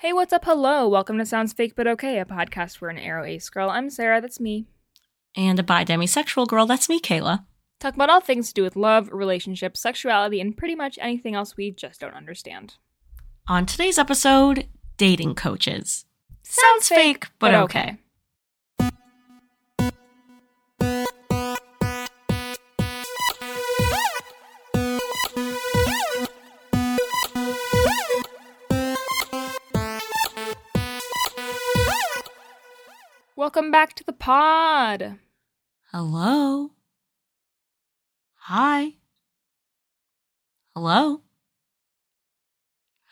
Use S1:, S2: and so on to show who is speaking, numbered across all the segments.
S1: Hey, what's up? Hello. Welcome to Sounds Fake But Okay, a podcast where an aro ace girl. I'm Sarah, that's me.
S2: And a bi demisexual girl, that's me, Kayla.
S1: Talk about all things to do with love, relationships, sexuality, and pretty much anything else we just don't understand.
S2: On today's episode, dating coaches. Sounds fake, but okay.
S1: Welcome back to the pod.
S2: Hello. Hi. Hello.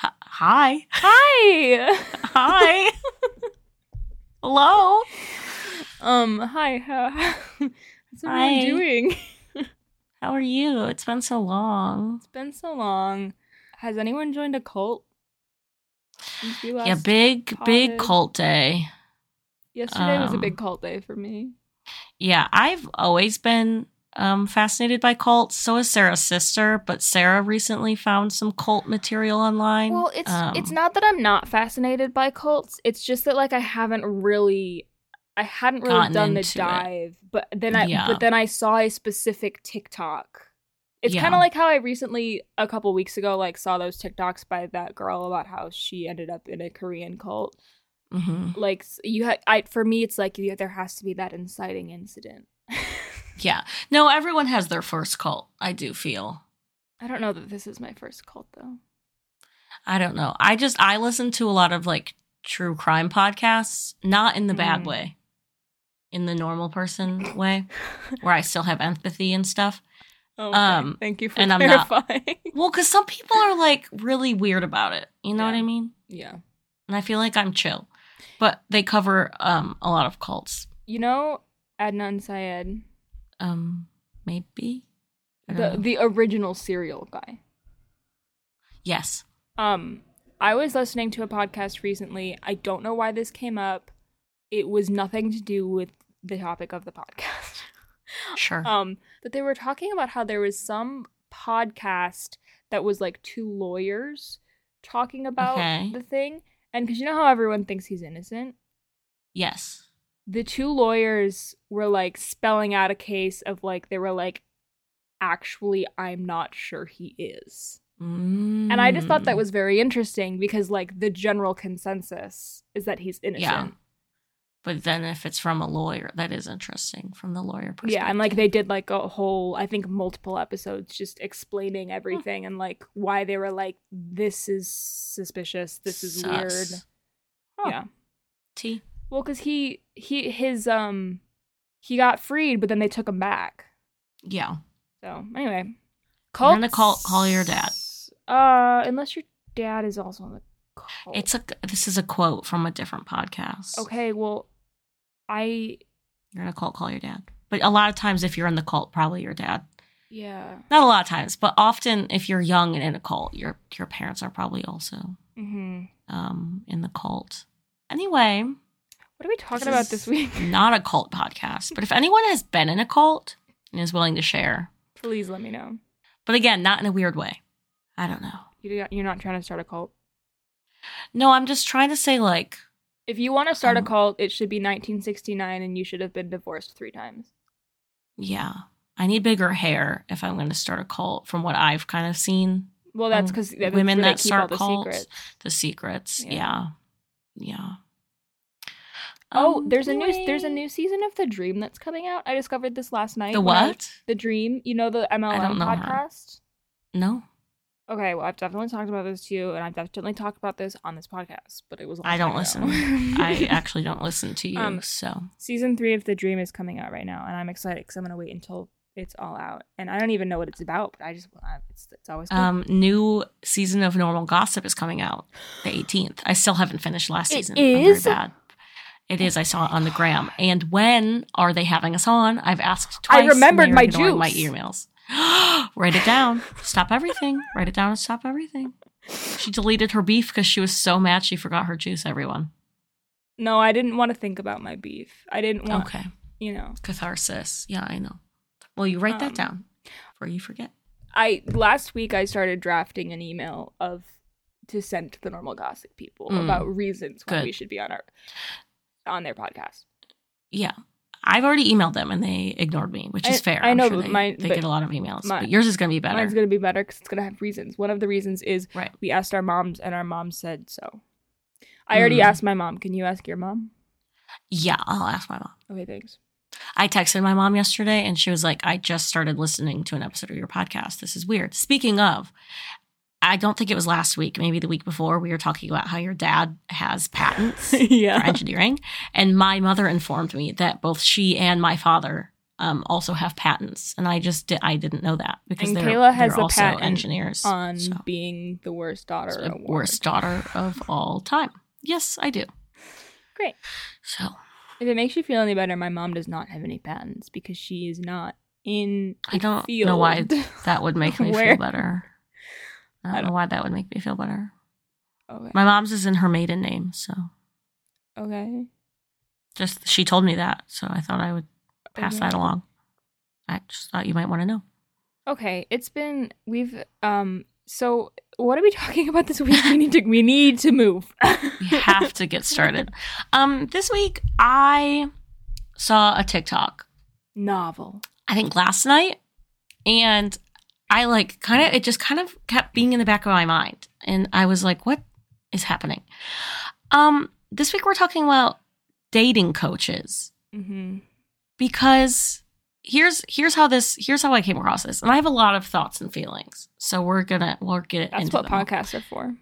S2: H- hi.
S1: Hi.
S2: Hi. Hello.
S1: um, hi. How, how's everyone
S2: Hi.
S1: doing?
S2: How are you? It's been so long.
S1: It's been so long. Has anyone joined a cult?
S2: Yeah, big, big cult day.
S1: Yesterday was a
S2: um,
S1: big cult day for me.
S2: Yeah, I've always been um, fascinated by cults. So is Sarah's sister, but Sarah recently found some cult material online.
S1: Well, it's
S2: Um,
S1: it's not that I'm not fascinated by cults. It's just that like I haven't really I hadn't really done the
S2: into it.
S1: dive, but then I
S2: Yeah.
S1: but then I saw a specific TikTok. It's
S2: Yeah.
S1: kind of like how I recently a couple weeks ago like saw those TikToks by that girl about how she ended up in a Korean cult.
S2: Mhm.
S1: Like you ha- I for me it's like you, there has to be that inciting incident.
S2: Yeah. No, everyone has their first cult, I do feel.
S1: I don't know that this is my first cult though.
S2: I don't know. I just, I listen to a lot of like true crime podcasts, not in the bad
S1: Mm.
S2: way, in the normal person way, where I still have empathy and stuff.
S1: Okay,
S2: Um,
S1: thank you for
S2: and I'm not-
S1: clarifying.
S2: Well, because some people are like really weird about it. You know what I mean?
S1: yeah.
S2: And I feel like I'm chill. But they cover um a lot of cults.
S1: You know Adnan Syed,
S2: Um, maybe.
S1: The
S2: know.
S1: the original serial guy.
S2: yes.
S1: Um, I was listening to a podcast recently. I don't know why this came up. It was nothing to do with the topic of the podcast.
S2: Sure.
S1: um, but they were talking about how there was some podcast that was like two lawyers talking about
S2: Okay.
S1: the thing, and because you know how everyone thinks he's innocent.
S2: yes.
S1: the two lawyers were like spelling out a case of like they were like actually i'm not sure he is and i just thought that
S2: Mm.
S1: was very interesting because like the general consensus is that he's innocent
S2: But then if it's from a lawyer, that is interesting from the lawyer perspective.
S1: yeah and like they did like a whole i think multiple episodes just explaining everything and like why they were like this is suspicious this is
S2: Sus.
S1: weird
S2: Huh.
S1: yeah
S2: T.
S1: well because he he his um he got freed but then they took him back
S2: Yeah.
S1: So anyway,
S2: You're gonna call- call your dad.
S1: Uh, unless your dad is also on the call.
S2: It's a this is a quote from a different podcast.
S1: okay. Well, I
S2: You're in a cult, call your dad. But a lot of times if you're in the cult, probably your dad.
S1: yeah.
S2: Not a lot of times, but often if you're young and in a cult, your your parents are probably also
S1: hmm
S2: um in the cult. Anyway,
S1: What are we talking
S2: This
S1: about this week?
S2: not a cult podcast, but if anyone has been in a cult and is willing to share,
S1: Please let me know.
S2: but again, not in a weird way. I don't know.
S1: You you're not trying to start a cult.
S2: No, I'm just trying to say like
S1: If you want to start a
S2: Um,
S1: cult, it should be 1969, and you should have been divorced three times.
S2: Yeah. I need bigger hair if I'm going to start a cult from what I've kind of seen.
S1: Well, that's
S2: Um,
S1: because
S2: women that start
S1: the
S2: cults.
S1: secrets.
S2: The secrets.
S1: Yeah.
S2: Yeah. Yeah.
S1: Oh,
S2: Um,
S1: there's a new there's a new season of The Dream that's coming out. I discovered this last night.
S2: The
S1: I-
S2: what?
S1: the Dream. You know the MLM
S2: know her.
S1: podcast.
S2: No.
S1: Okay, well, I've definitely talked about this too, and I've definitely talked about this on this podcast, but it was.
S2: I don't listen. I actually don't listen to you.
S1: Um,
S2: so
S1: Season three of The Dream is coming out right now, and I'm excited because I'm gonna wait until it's all out, and I don't even know what it's about, but I just I, it's it's always good.
S2: um new season of Normal Gossip is coming out the 18th. I still haven't finished last
S1: It
S2: season. i'm very bad it is. I saw it on the gram. And when are they having us on? I've asked twice.
S1: I remembered my
S2: ignoring My emails. Write it down. Stop everything. Write it down and stop everything. She deleted her beef because she was so mad she forgot her juice. Everyone.
S1: no, I didn't want to think about my beef. I didn't want,
S2: Okay.
S1: you know.
S2: Catharsis. Yeah, I know. Well, you write
S1: Um,
S2: that down before you forget.
S1: I last week I started drafting an email of to send to the normal gossip people
S2: Mm.
S1: about reasons why
S2: Good.
S1: we should be on our on their podcast.
S2: Yeah. I've already emailed them and they ignored me, which is
S1: I-
S2: fair.
S1: I know,
S2: sure
S1: but
S2: they,
S1: mine-
S2: they
S1: but
S2: get a lot of emails.
S1: my-
S2: but yours is going to be better.
S1: Mine's gonna be better because it's gonna have reasons. One of the reasons is
S2: Right.
S1: we asked our moms, and our mom said so. I already
S2: Mm.
S1: asked my mom. Can you ask your mom?
S2: Yeah, I'll ask my mom.
S1: Okay, thanks.
S2: I texted my mom yesterday and she was like, I just started listening to an episode of your podcast. This is weird. Speaking of, I don't think it was last week, maybe the week before, we were talking about how your dad has patents for engineering. And my mother informed me that both she and my father um, also have patents. And I just did, I didn't know that because
S1: And
S2: they're,
S1: Kayla has
S2: they're
S1: a
S2: also
S1: patent
S2: engineers.
S1: On
S2: so.
S1: being the worst daughter.
S2: It's the worst daughter of all time. Yes, I do.
S1: Great.
S2: So
S1: If it makes you feel any better, my mom does not have any patents because she is not in.
S2: I don't know why that would make me feel better. I don't,
S1: I
S2: know
S1: don't-
S2: why that would make me feel better.
S1: Okay.
S2: My mom's is in her maiden name, so
S1: okay.
S2: just she told me that, so I thought I would pass
S1: Okay.
S2: that along. I just thought you might want to know.
S1: Okay, it's been we've um. So what are we talking about this week? We need to we need to move.
S2: We have to get started. Um, this week I saw a TikTok.
S1: novel.
S2: I think last night, and I like kind of it just kind of kept being in the back of my mind, and I was like, "What is happening?" Um, this week we're talking about dating coaches
S1: Mm-hmm.
S2: because here's here's how this here's how I came across this, and I have a lot of thoughts and feelings. So we're gonna we'll get
S1: it.
S2: That's
S1: what podcasts are for.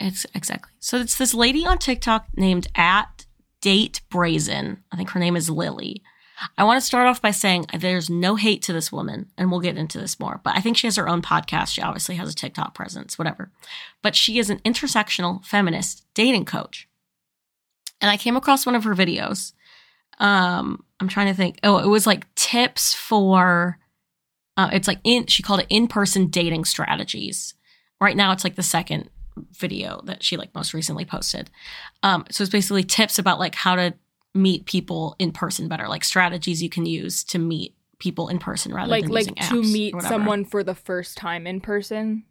S2: It's exactly. So it's this lady on TikTok named at Date Brazen. I think her name is Lily. I want to start off by saying there's no hate to this woman, and we'll get into this more. But I think she has her own podcast. She obviously has a TikTok presence, whatever. But she is an intersectional feminist dating coach. And I came across one of her videos. Um, I'm trying to think. Oh, it was like tips for. Uh, it's like in. She called it in-person dating strategies. Right now, it's like the second video that she like most recently posted. Um, so it's basically tips about like how to meet people in person better, like strategies you can use to meet people in person rather
S1: Like
S2: than
S1: like to meet someone for the first time in person,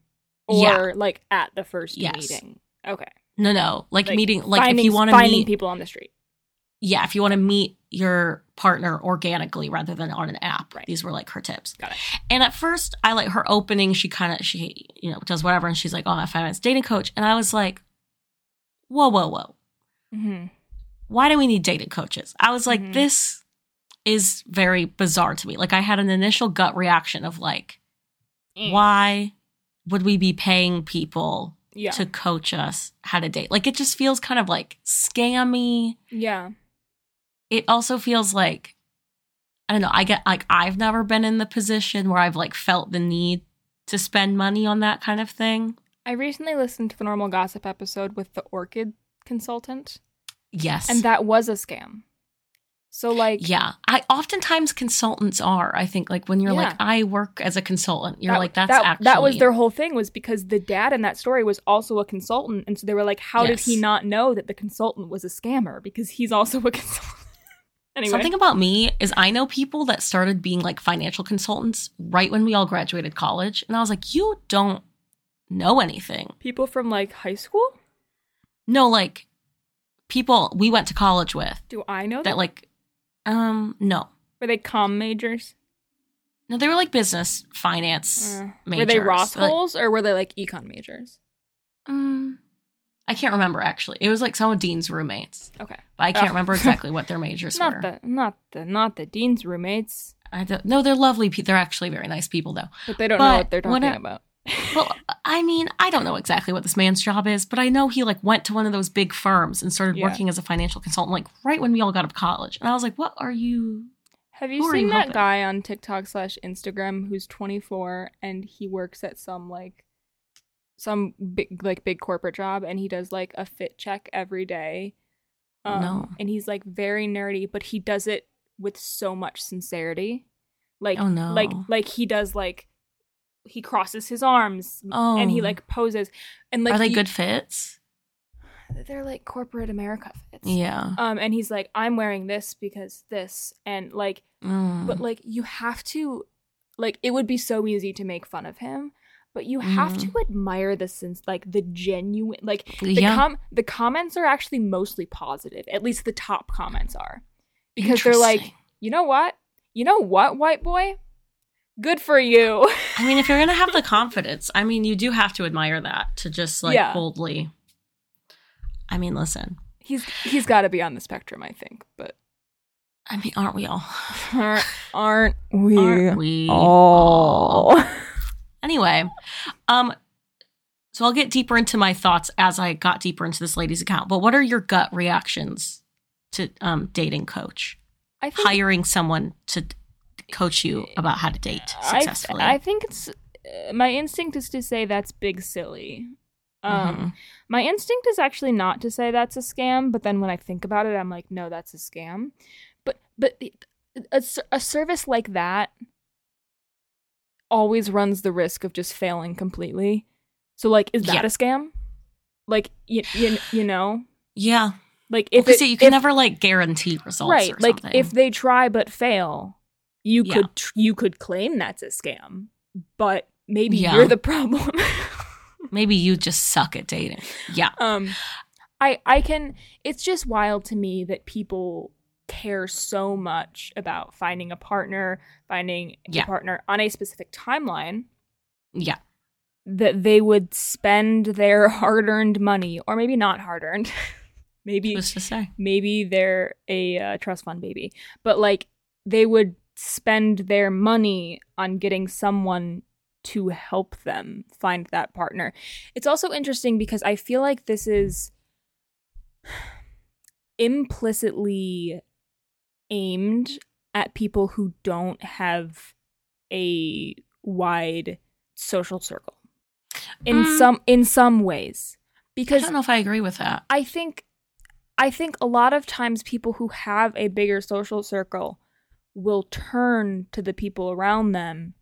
S1: or
S2: Yeah.
S1: like at the first
S2: Yes.
S1: meeting. Okay.
S2: No, no, like,
S1: Like,
S2: meeting, like
S1: finding,
S2: if you want to
S1: finding
S2: meet,
S1: people on the street.
S2: yeah, if you want to meet your partner organically rather than on an app.
S1: Right.
S2: These were like her tips.
S1: Got it.
S2: And at first, I like her opening. She kind of she you know does whatever, and she's like, "Oh, I'm a minutes dating coach," and I was like, "Whoa, whoa, whoa."
S1: Mm-hmm.
S2: Why do we need dating coaches? I was like,
S1: Mhm.
S2: this is very bizarre to me. Like, I had an initial gut reaction of like,
S1: Mm.
S2: why would we be paying people
S1: Yeah.
S2: to coach us how to date? Like, it just feels kind of like scammy.
S1: yeah.
S2: It also feels like, I don't know, I get like, I've never been in the position where I've like felt the need to spend money on that kind of thing.
S1: I recently listened to the normal gossip episode with the orchid consultant,
S2: Yes.
S1: and that was a scam. So like
S2: yeah, I oftentimes consultants are. I think like when you're
S1: Yeah.
S2: like I work as a consultant, you're
S1: that-
S2: like that's
S1: that,
S2: actually
S1: that was their whole thing was because the dad in that story was also a consultant and so they were like how did he not know that the consultant was a scammer because he's also a consultant anyway
S2: Something about me is I know people that started being like financial consultants right when we all graduated college. And I was like, you don't know anything.
S1: people from like high school
S2: No, like people we went to college with
S1: do i know
S2: that
S1: that
S2: like, um, no.
S1: were they com majors
S2: No, they were like business, finance
S1: Uh,
S2: majors.
S1: were they
S2: Like,
S1: holes or were they like econ majors
S2: um, I can't remember actually. It was like some of Dean's roommates.
S1: okay
S2: But I can't
S1: Ugh.
S2: remember exactly what their majors
S1: not
S2: were.
S1: the not the not the dean's roommates
S2: I don't, no, they're lovely. Pe- they're actually very nice people, though.
S1: but they don't
S2: But
S1: know what they're talking
S2: I-
S1: about
S2: Well, I mean, I don't know exactly what this man's job is, but I know he like went to one of those big firms and started
S1: Yeah.
S2: working as a financial consultant, like right when we all got out of college. And I was like, "What are you?"
S1: Have you seen
S2: you
S1: that
S2: helping?
S1: guy on TikTok slash Instagram who's 24 and he works at some like some big like big corporate job and he does like a fit check every day. Um,
S2: No.
S1: And he's like very nerdy, but he does it with so much sincerity. Like
S2: Oh, no.
S1: like like he does like he crosses his arms and he
S2: Oh.
S1: like poses and like
S2: are they
S1: you-
S2: good fits?
S1: They're like corporate America fits.
S2: Yeah.
S1: Um and he's like I'm wearing this because this and like
S2: Mm.
S1: but like you have to like it would be so easy to make fun of him but you have
S2: Mhm.
S1: to admire the sense like the genuine like the
S2: yeah.
S1: com- the comments are actually mostly positive. At least the top comments are. Because they're like, "You know what? You know what, white boy? Good for you."
S2: I mean, if you're gonna have the confidence, I mean, you do have to admire that to just like
S1: Yeah.
S2: boldly. I mean, listen.
S1: he's he's got to be on the spectrum, I think, but
S2: I mean, aren't we all?
S1: aren't, aren't we?
S2: Aren't we all?
S1: all?
S2: Anyway, um, so I'll get deeper into my thoughts as I got deeper into this lady's account. But what are your gut reactions to um dating coach?
S1: I think
S2: Hiring someone to coach you about how to date successfully.
S1: I think it's uh, my instinct is to say that's big silly. Um,
S2: Mhm.
S1: My instinct is actually not to say that's a scam, but then when I think about it, I'm like, no, that's a scam. But but a, a, service like that always runs the risk of just failing completely. So like, is that
S2: Yeah.
S1: a scam? Like you, you, you know,
S2: yeah,
S1: like if
S2: because
S1: it,
S2: you can
S1: if-
S2: never like guarantee results,
S1: right,
S2: Or
S1: like
S2: something.
S1: if they try but fail, you
S2: Yeah.
S1: could tr- you could claim that's a scam, but maybe
S2: Yeah.
S1: you're the problem.
S2: maybe you just suck at dating. Yeah,
S1: um i i can it's just wild to me that people care so much about finding a partner finding
S2: Yeah.
S1: a partner on a specific timeline
S2: yeah,
S1: that they would spend their hard-earned money or maybe not hard-earned maybe
S2: who's to say?
S1: maybe they're a uh, trust fund baby but like they would spend their money on getting someone to help them find that partner it's also interesting because i feel like this is implicitly aimed at people who don't have a wide social circle in
S2: Mm.
S1: some in some ways because I
S2: don't know if I agree with that.
S1: I think I think a lot of times people who have a bigger social circle will turn to the people around them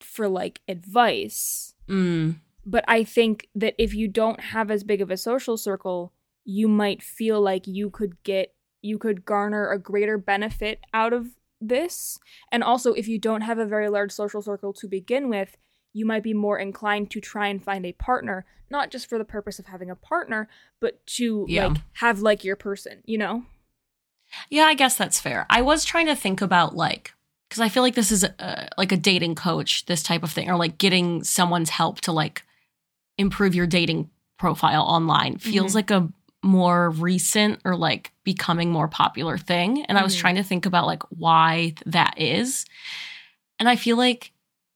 S1: for like advice.
S2: Mm,
S1: But I think that if you don't have as big of a social circle, you might feel like you could get you could garner a greater benefit out of this. And also if you don't have a very large social circle to begin with, you might be more inclined to try and find a partner, not just for the purpose of having a partner, but to
S2: Yeah.
S1: like have like your person, you know?
S2: Yeah, I guess that's fair. I was trying to think about like because I feel like this is a, like a dating coach, this type of thing, or like getting someone's help to like improve your dating profile online feels
S1: Mhm.
S2: like a more recent or like becoming more popular thing. And I was
S1: Mhm.
S2: trying to think about like why that is. And I feel like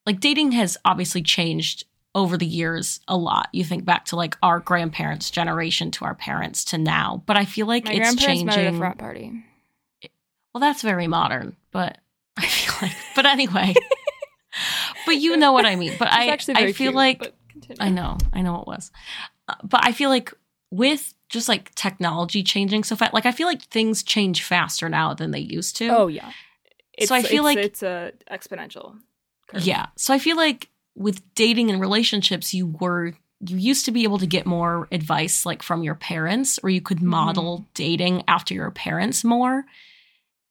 S2: like dating has obviously changed over the years a lot. You think back to like our grandparents' generation to our parents to now, but I feel like
S1: My
S2: it's
S1: grandparents met at a
S2: changing.
S1: frat party.
S2: Well, that's very modern, but I feel like, but anyway, but you know what I mean. But
S1: It's
S2: I,
S1: actually
S2: I feel
S1: cute,
S2: like. I know, I know it was, uh, but I feel like with just like technology changing so fast, like I feel like things change faster now than they used to.
S1: Oh yeah.
S2: So I feel
S1: it's-
S2: like-
S1: it's a exponential. curve.
S2: Yeah. So I feel like with dating and relationships, you were you used to be able to get more advice like from your parents, or you could model dating after your parents more.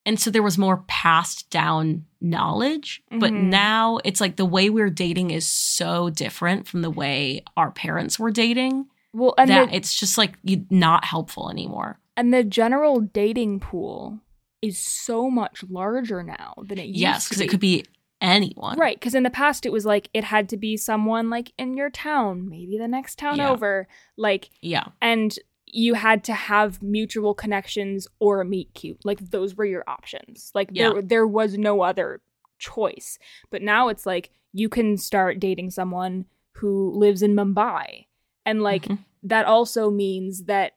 S2: And so there was more passed down knowledge. But
S1: Mhm.
S2: now it's like the way we're dating is so different from the way our parents were dating
S1: Well, and
S2: that
S1: the,
S2: it's just like you, not helpful anymore.
S1: and the general dating pool is so much larger now than it used to be.
S2: Yes, because it could be anyone.
S1: Right, because in the past it was like it had to be someone like in your town, maybe the next town
S2: Yeah.
S1: over, like,
S2: Yeah.
S1: and you had to have mutual connections or a meet cute. Like those were your options. Like
S2: Yeah.
S1: there there was no other choice. But now it's like you can start dating someone who lives in Mumbai, and like
S2: Mhm.
S1: that also means that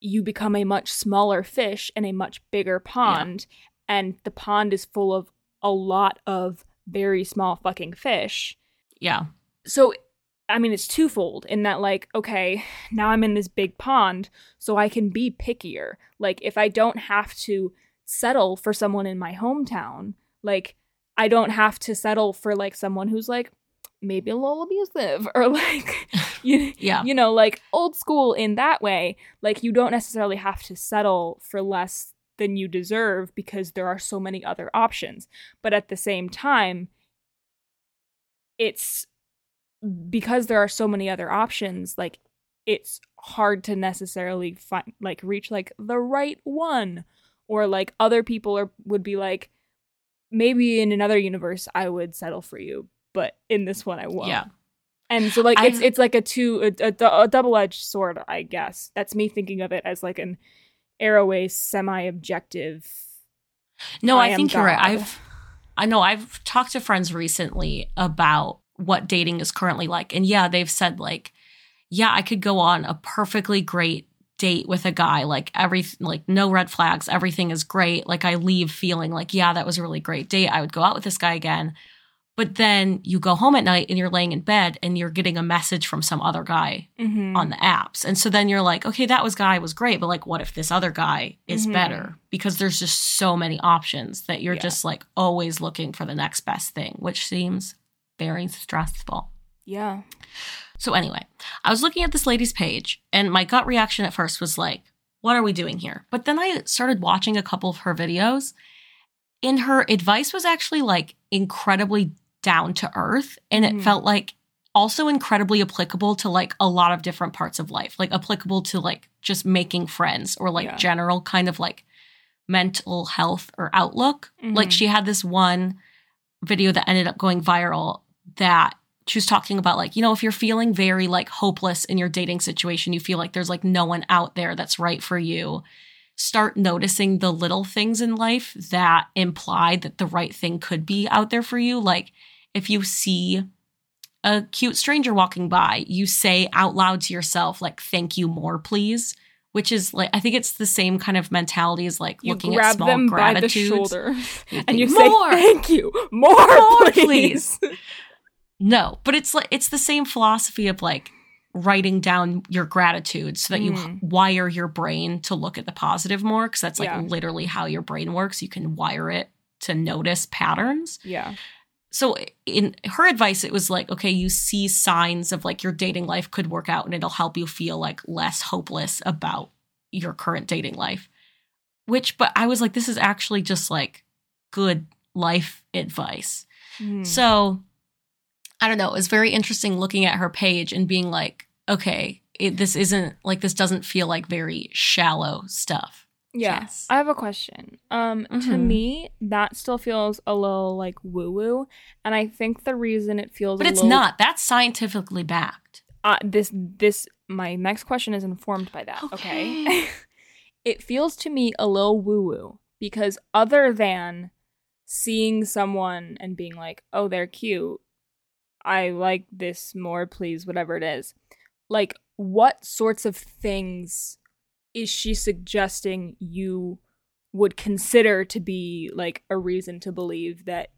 S1: you become a much smaller fish in a much bigger pond and the pond is full of a lot of very small fucking fish
S2: Yeah.
S1: so i mean it's twofold in that like okay now i'm in this big pond so i can be pickier like if i don't have to settle for someone in my hometown like i don't have to settle for like someone who's like maybe a little abusive or like you,
S2: Yeah.
S1: you know, like old school in that way. Like you don't necessarily have to settle for less than you deserve because there are so many other options. But at the same time, it's because there are so many other options, like it's hard to necessarily find like reach like the right one or like other people are would be like maybe in another universe I would settle for you, but in this one I won't.
S2: Yeah.
S1: And so like it's
S2: I-
S1: it's like a two a, a, a double edged sword, I guess. That's me thinking of it as like an aro ace semi objective.
S2: No,
S1: I
S2: I, think you're right. I've I know I've talked to friends recently about what dating is currently like. And yeah, they've said like, yeah, I could go on a perfectly great date with a guy, like every like no red flags, everything is great. Like I leave feeling like, yeah, that was a really great date. I would go out with this guy again. But then you go home at night and you're laying in bed and you're getting a message from some other guy
S1: Mm-hmm.
S2: on the apps. And so then you're like, okay, that was guy was great, but like what if this other guy is
S1: Mhm.
S2: better? Because there's just so many options that you're
S1: Yeah.
S2: just like always looking for the next best thing, which seems very stressful.
S1: Yeah.
S2: So anyway, I was looking at this lady's page and my gut reaction at first was like, what are we doing here? But then I started watching a couple of her videos and her advice was actually like incredibly down to earth and it felt like also incredibly applicable to like a lot of different parts of life, like applicable to like just making friends or like
S1: Yeah.
S2: general kind of like mental health or outlook. Like
S1: Mhm.
S2: she had this one video that ended up going viral that she was talking about like, you know, if you're feeling very like hopeless in your dating situation, you feel like there's like no one out there that's right for you. Start noticing the little things in life that imply that the right thing could be out there for you. Like if you see a cute stranger walking by, you say out loud to yourself, like, thank you more, please. Which is like, I think it's the same kind of mentality as like
S1: You
S2: looking at small
S1: them by the shoulder
S2: You
S1: and you
S2: think,
S1: say
S2: more.
S1: thank you. More,
S2: More,
S1: please.
S2: No, but it's like it's the same philosophy of like writing down your gratitude so that you
S1: Mm.
S2: h- wire your brain to look at the positive more because that's like
S1: Yeah.
S2: literally how your brain works. You can wire it to notice patterns.
S1: yeah.
S2: So in her advice it was like okay, you see signs of like your dating life could work out and it'll help you feel like less hopeless about your current dating life. Which but I was like this is actually just like good life advice.
S1: Mhm.
S2: So I don't know. It was very interesting looking at her page and being like, okay, it, this isn't like this doesn't feel like very shallow stuff.
S1: Yeah.
S2: Yes.
S1: I have a question. Um to
S2: Mhm.
S1: me that still feels a little like woo woo and I think the reason it feels
S2: But it's
S1: little-
S2: not. That's scientifically backed.
S1: uh, this this my next question is informed by that. Okay.
S2: Okay.
S1: it feels to me a little woo woo because other than seeing someone and being like, "Oh, they're cute. I like this more, please, whatever it is." Like what sorts of things is she suggesting you would consider to be like a reason to believe that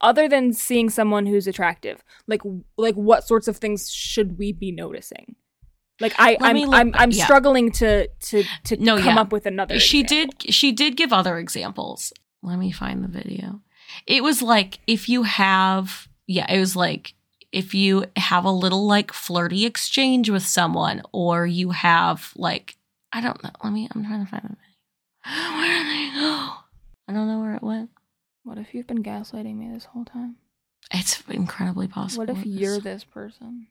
S1: other than seeing someone who's attractive like like what sorts of things should we be noticing like i
S2: Let
S1: i'm
S2: look-
S1: i'm, I'm
S2: yeah.
S1: struggling to to to
S2: No,
S1: come
S2: yeah.
S1: up with another
S2: She
S1: example.
S2: did she did give other examples. Let me find the video. It was like if you have yeah, it was like if you have a little like flirty exchange with someone or you have like I don't know. Let me I'm trying to find the video. Where did they go? I don't know where it went.
S1: what if you've been gaslighting me this whole time
S2: It's incredibly possible.
S1: what if you're this person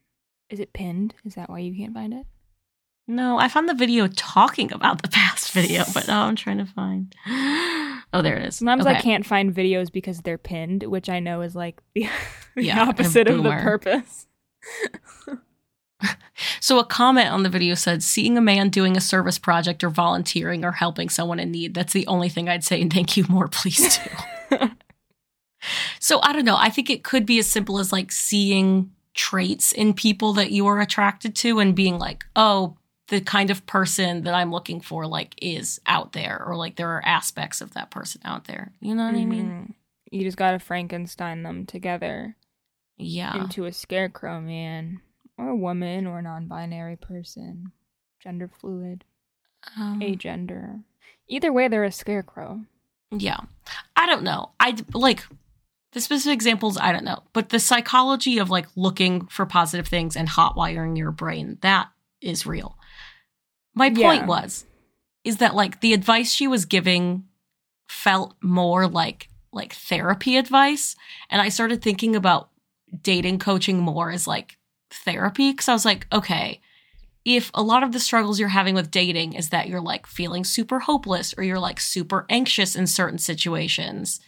S1: is it pinned is that why you can't find it
S2: No, I found the video talking about the past video, but now I'm trying to find. Oh, there it is.
S1: sometimes i can't find videos because they're pinned which i know is like the, the
S2: Yeah,
S1: opposite of the purpose
S2: So a comment on the video said, "Seeing a man doing a service project or volunteering or helping someone in need, that's the only thing I'd say and thank you more please do." so I don't know. I think it could be as simple as like seeing traits in people that you are attracted to and being like, "Oh, the kind of person that I'm looking for like is out there or like there are aspects of that person out there." You know what I mean?
S1: Mhm. you just gotta frankenstein them together
S2: Yeah.
S1: into a scarecrow man or a woman or a non-binary person gender fluid
S2: Um,
S1: agender either way they're a scarecrow
S2: Yeah. I don't know. I like the specific examples, I don't know. But the psychology of like looking for positive things and hot wiring your brain, that is real. My point
S1: Yeah.
S2: was is that like the advice she was giving felt more like like therapy advice and I started thinking about dating coaching more as like therapy because I was like, okay, if a lot of the struggles you're having with dating is that you're like feeling super hopeless or you're like super anxious in certain situations,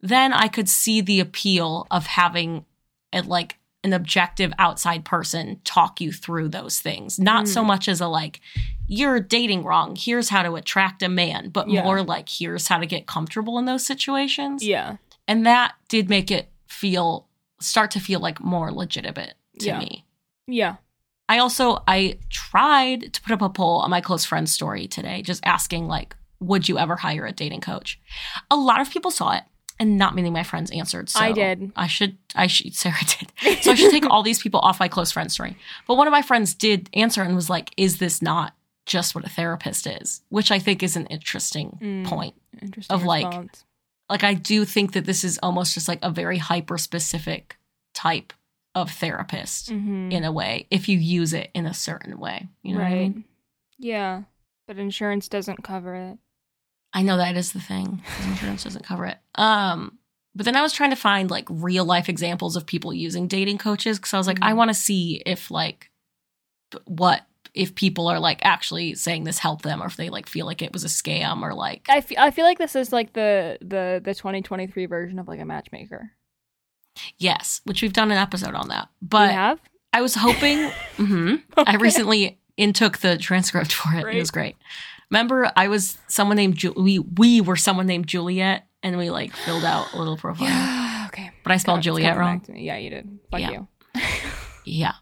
S2: then I could see the appeal of having it like an objective outside person talk you through those things. Not so
S1: Mm.
S2: much as a like, you're dating wrong, here's how to attract a man, but
S1: Yeah.
S2: more like, here's how to get comfortable in those situations.
S1: Yeah.
S2: And that did make it feel, start to feel like more legitimate to
S1: Yeah.
S2: me.
S1: Yeah.
S2: I also I tried to put up a poll on my close friend's story today, just asking like, would you ever hire a dating coach? A lot of people saw it, and not many of my friends answered. So
S1: I did.
S2: I should. I should. Sarah did. So I should take all these people off my close friend story. But one of my friends did answer and was like, "Is this not just what a therapist is?" Which I think is an interesting
S1: Mm.
S2: point.
S1: Interesting.
S2: Of, like. Like I do think that this is almost just like a very hyper specific type of therapist
S1: Mhm.
S2: in a way if you use it in a certain way. You know what I
S1: right.
S2: mean?
S1: Yeah. But insurance doesn't cover it.
S2: I know that is the thing. Insurance doesn't cover it. Um, but then I was trying to find like real life examples of people using dating coaches because I was like, I
S1: Mhm.
S2: want to see if like what if people are like actually saying this helped them or if they like feel like it was a scam or like
S1: I feel, I feel like this is like the the the 2023 version of like a matchmaker.
S2: Yes, which we've done an episode on that.
S1: we
S2: But
S1: have.
S2: I was hoping. mhm. I
S1: Okay.
S2: recently intook the transcript for it. It was great. Remember, I was someone named Ju- we we were someone named Juliet, and we like filled out a little profile.
S1: Yeah. Okay.
S2: But I spelled
S1: It's
S2: Juliet wrong.
S1: back to me. Yeah, you did. Fuck
S2: Yeah.
S1: you.
S2: Yeah.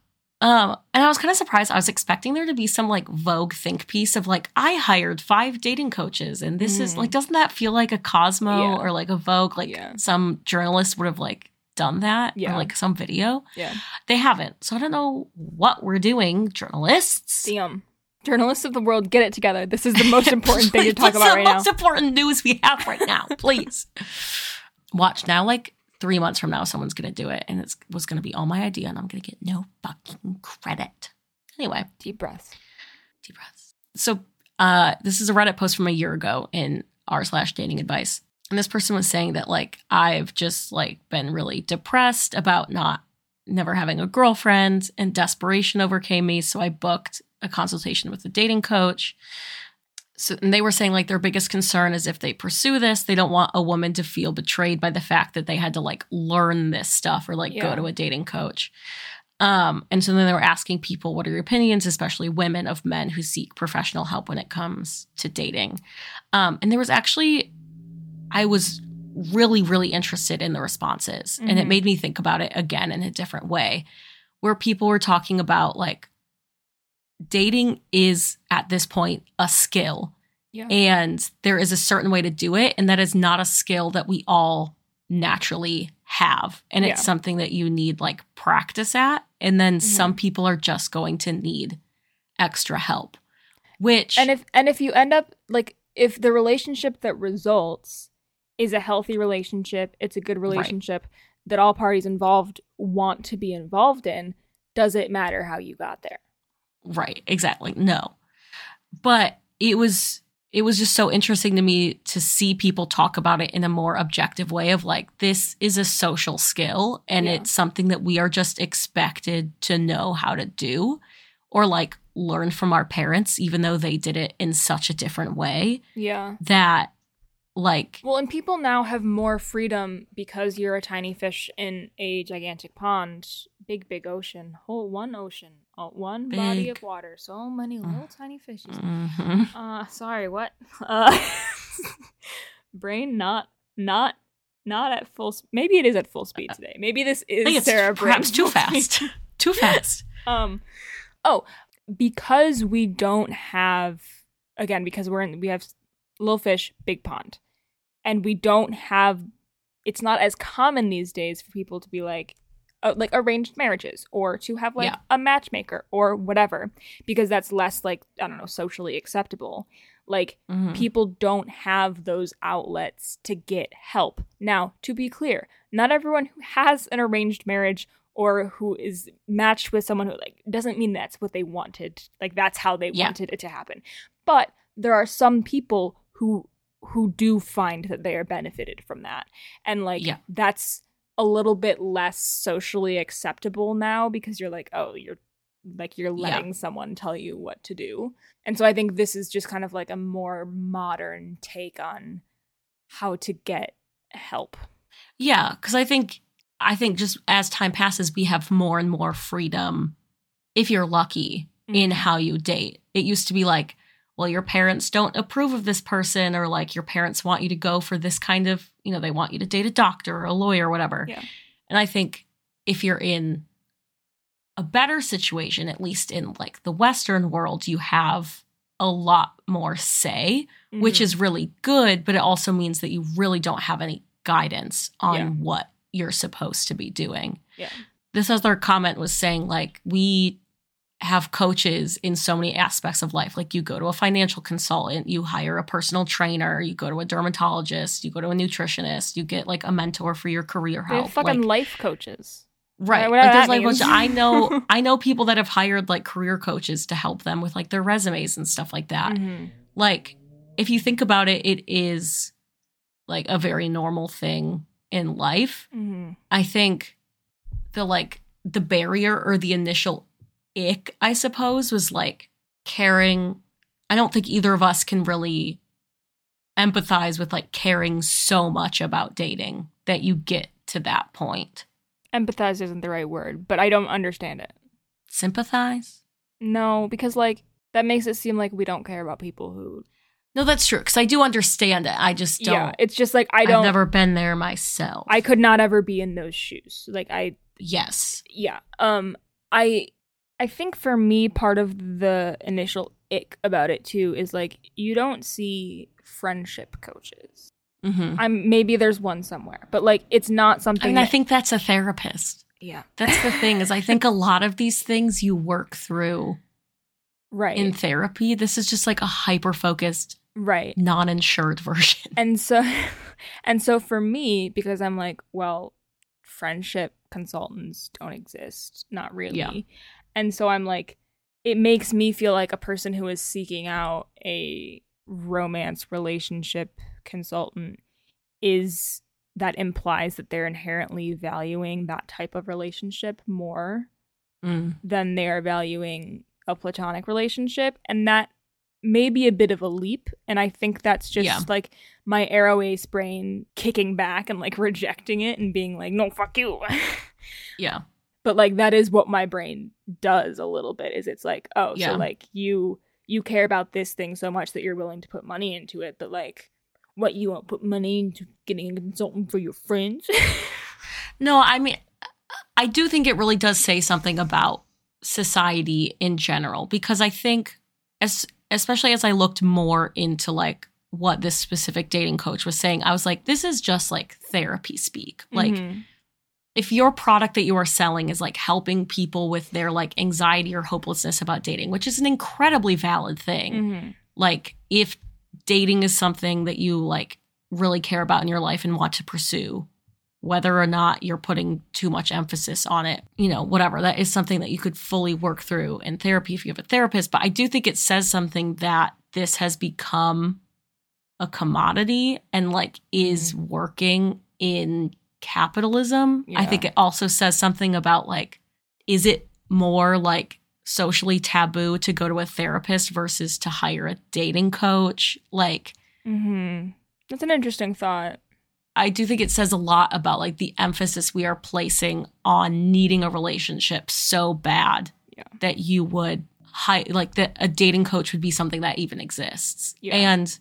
S2: Um, and I was kind of surprised. I was expecting there to be some like Vogue think piece of like, I hired five dating coaches, and this is
S1: Mhm.
S2: like, doesn't that feel like a Cosmo
S1: Yeah.
S2: or like a Vogue? Like
S1: Yeah.
S2: some journalist would have like done that
S1: Yeah.
S2: or like some video.
S1: Yeah.
S2: They haven't. So I don't know what we're doing, journalists.
S1: Damn. Journalists of the world, get it together. This is the most important thing to talk about
S2: the
S1: right now.
S2: most important news we have right now, please. Watch now, like three months from now, someone's gonna do it, and it was gonna be all my idea, and I'm gonna get no fucking credit. Anyway,
S1: Deep breaths.
S2: deep breaths. So, uh, this is a Reddit post from a year ago in r slash dating advice, and this person was saying that like I've just like been really depressed about not never having a girlfriend, and desperation overcame me, so I booked a consultation with a dating coach. So, and they were saying like their biggest concern is if they pursue this, they don't want a woman to feel betrayed by the fact that they had to like learn this stuff or like
S1: Yeah.
S2: go to a dating coach. Um, and so then they were asking people, what are your opinions, especially women of men who seek professional help when it comes to dating? Um, and there was actually, I was really, really interested in the responses. And it
S1: Mhm.
S2: made me think about it again in a different way, where people were talking about like, dating is at this point a skill
S1: Yeah.
S2: and there is a certain way to do it and that is not a skill that we all naturally have and it's something that you need like practice at and then
S1: Mhm.
S2: some people are just going to need extra help which
S1: and if and if you end up like if the relationship that results is a healthy relationship, it's a good relationship that all parties involved want to be involved in, does it matter how you got there?
S2: right exactly no but it was it was just so interesting to me to see people talk about it in a more objective way of like this is a social skill and
S1: Yeah.
S2: it's something that we are just expected to know how to do or like learn from our parents even though they did it in such a different way
S1: Yeah.
S2: that like
S1: Well, and people now have more freedom because you're a tiny fish in a gigantic pond, big, big ocean, whole one ocean, uh, one body of water, so many little tiny fishes.
S2: mhm.
S1: Uh, sorry, what? Uh, brain not, not, not at full. Sp- Maybe it is at full speed today. Maybe this is Sarah.
S2: perhaps too fast too fast
S1: Um, oh, because we don't have again because we're in we have little fish, big pond, and we don't have. It's not as common these days for people to be like, uh, like arranged marriages or to have like
S2: Yeah.
S1: a matchmaker or whatever because that's less like I don't know socially acceptable. Like
S2: Mhm.
S1: people don't have those outlets to get help. Now, to be clear, not everyone who has an arranged marriage or who is matched with someone who like doesn't mean that's what they wanted. Like that's how they
S2: Yeah.
S1: wanted it to happen. But there are some people who who do find that they are benefited from that. And like
S2: Yeah.
S1: that's a little bit less socially acceptable now because you're like, oh, you're like you're
S2: Yeah.
S1: letting someone tell you what to do. And so I think this is just kind of like a more modern take on how to get help.
S2: Yeah, because I think I think just as time passes, we have more and more freedom, if you're lucky, in
S1: Mhm.
S2: how you date. It used to be like, well, your parents don't approve of this person, or like your parents want you to go for this kind of, you know, they want you to date a doctor or a lawyer or whatever.
S1: Yeah.
S2: And I think if you're in a better situation, at least in like the Western world, you have a lot more say which
S1: Mhm.
S2: is really good, but it also means that you really don't have any guidance on
S1: Yeah.
S2: what you're supposed to be doing.
S1: Yeah.
S2: This other comment was saying, like, we have coaches in so many aspects of life. Like, you go to a financial consultant, you hire a personal trainer, you go to a dermatologist, you go to a nutritionist, you get like a mentor for your career help.
S1: fucking
S2: like,
S1: life coaches.
S2: right.
S1: whatever
S2: Like, there's like bunch I know, I know people that have hired like career coaches to help them with like their resumes and stuff like that
S1: Mhm.
S2: like if you think about it it is like a very normal thing in life
S1: Mhm.
S2: i think the like the barrier or the initial ick i suppose was like caring i don't think either of us can really empathize with like caring so much about dating that you get to that point
S1: Empathize isn't the right word, but I don't understand it.
S2: sympathize
S1: No, because like that makes it seem like we don't care about people who
S2: no that's true because i do understand it i just don't
S1: Yeah, it's just like I
S2: i've
S1: don't
S2: never been there myself
S1: I could not ever be in those shoes. Like I
S2: yes
S1: yeah. Um I I think for me part of the initial ick about it too is like you don't see friendship coaches.
S2: hmm
S1: I'm maybe there's one somewhere, but like it's not
S2: I
S1: something
S2: mean, I think that's a therapist.
S1: yeah.
S2: That's the thing is I think a lot of these things you work through
S1: Right.
S2: in therapy. This is just like a hyper focused,
S1: right.
S2: non-insured version.
S1: And so and so for me because I'm like, well, friendship consultants don't exist, not really.
S2: Yeah.
S1: And so I'm like it makes me feel like a person who is seeking out a romance relationship consultant is that implies that they're inherently valuing that type of relationship more
S2: Mm.
S1: than they are valuing a platonic relationship and that may be a bit of a leap and i think that's just
S2: Yeah.
S1: like my aro ace brain kicking back and like rejecting it and being like no fuck you
S2: Yeah.
S1: But like that is what my brain does a little bit is it's like oh
S2: Yeah.
S1: so like you you care about this thing so much that you're willing to put money into it but like what you won't put money into getting a consultant for your friends
S2: No, I mean, I do think it really does say something about society in general because I think, as especially as I looked more into like what this specific dating coach was saying, I was like, this is just like therapy speak. Like,
S1: Mhm.
S2: If your product that you are selling is like helping people with their like anxiety or hopelessness about dating, which is an incredibly valid thing,
S1: Mhm.
S2: like if dating is something that you like really care about in your life and want to pursue, whether or not you're putting too much emphasis on it, you know, whatever, that is something that you could fully work through in therapy if you have a therapist. But I do think it says something that this has become a commodity and like is working in capitalism. I think it also says something about like, is it more like socially taboo to go to a therapist versus to hire a dating coach? Like,
S1: Mhm. that's an interesting thought
S2: I do think it says a lot about like the emphasis we are placing on needing a relationship so bad
S1: Yeah.
S2: that you would hi- like that a dating coach would be something that even exists.
S1: Yeah.
S2: And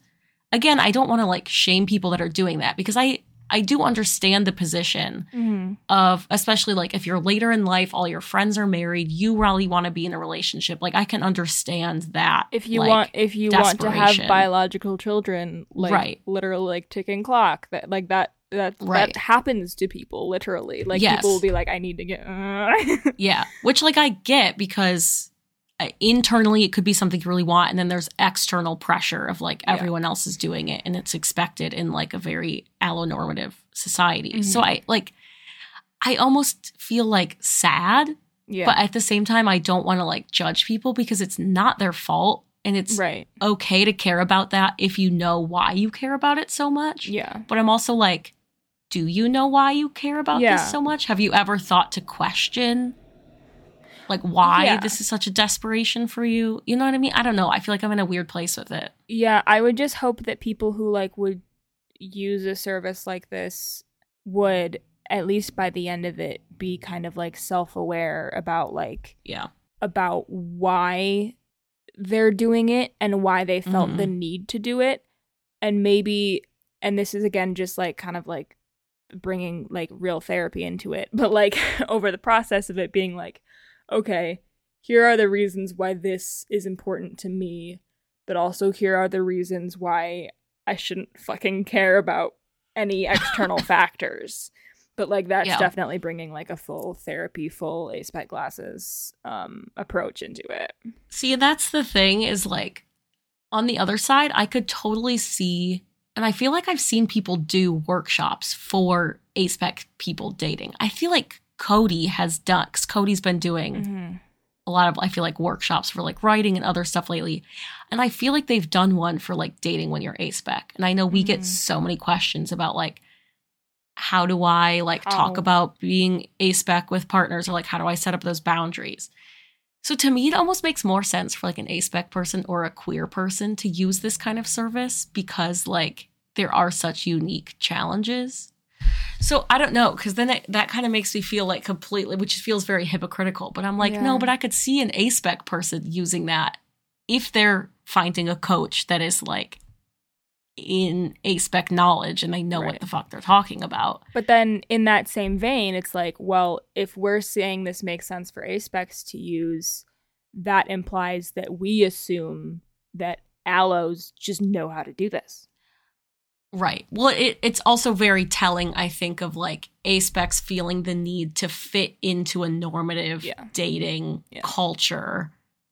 S2: again, I don't want to like shame people that are doing that because I I do understand the position
S1: mm-hmm.
S2: of especially like if you're later in life, all your friends are married, you really want to be in a relationship. Like I can understand that.
S1: if you
S2: like,
S1: want if you want to have biological children like
S2: Right.
S1: literally like ticking clock that like that that
S2: Right.
S1: that happens to people literally like
S2: Yes.
S1: people will be like i need to get
S2: Yeah, which like I get because internally it could be something you really want, and then there's external pressure of like
S1: Yeah.
S2: everyone else is doing it, and it's expected in like a very allonormative society. So
S1: Mhm.
S2: I like, I almost feel like sad,
S1: yeah
S2: but at the same time, I don't want to like judge people because it's not their fault, and it's
S1: right
S2: okay to care about that if you know why you care about it so much.
S1: yeah
S2: But I'm also like, do you know why you care about
S1: Yeah.
S2: this so much? Have you ever thought to question like why
S1: Yeah.
S2: this is such a desperation for you? You know what I mean? I don't know. I feel like I'm in a weird place with it.
S1: Yeah, I would just hope that people who like would use a service like this would at least by the end of it be kind of like self-aware about like
S2: Yeah.
S1: about why they're doing it and why they felt
S2: Mhm.
S1: the need to do it and maybe and this is again just like kind of like bringing like real therapy into it but like over the process of it being like okay here are the reasons why this is important to me but also here are the reasons why I shouldn't fucking care about any external factors but like that's
S2: Yeah.
S1: definitely bringing like a full therapy full aspec glasses um approach into it
S2: See, that's the thing is like on the other side, I could totally see, and I feel like I've seen people do workshops for ASPEC people dating. I feel like Cody has done, because Cody's been doing
S1: Mm-hmm.
S2: a lot of, I feel like, workshops for like writing and other stuff lately. And I feel like they've done one for like dating when you're ASPEC. And I know we get
S1: Mhm.
S2: so many questions about like, how do I like talk about being ASPEC with partners or like how do I set up those boundaries? So to me, it almost makes more sense for like an ASPEC person or a queer person to use this kind of service because like there are such unique challenges. So I don't know because then it, that kind of makes me feel like completely, which feels very hypocritical. But I'm like,
S1: Yeah.
S2: no, but I could see an ASPEC person using that if they're finding a coach that is like in ASPEC knowledge and they know what the fuck they're talking about.
S1: But then in that same vein, it's like, well, if we're saying this makes sense for ASPECs to use, that implies that we assume that allos just know how to do this.
S2: Right. Well, it, it's also very telling, I think, of like ASPECs feeling the need to fit into a normative
S1: Yeah.
S2: dating
S1: Yeah.
S2: culture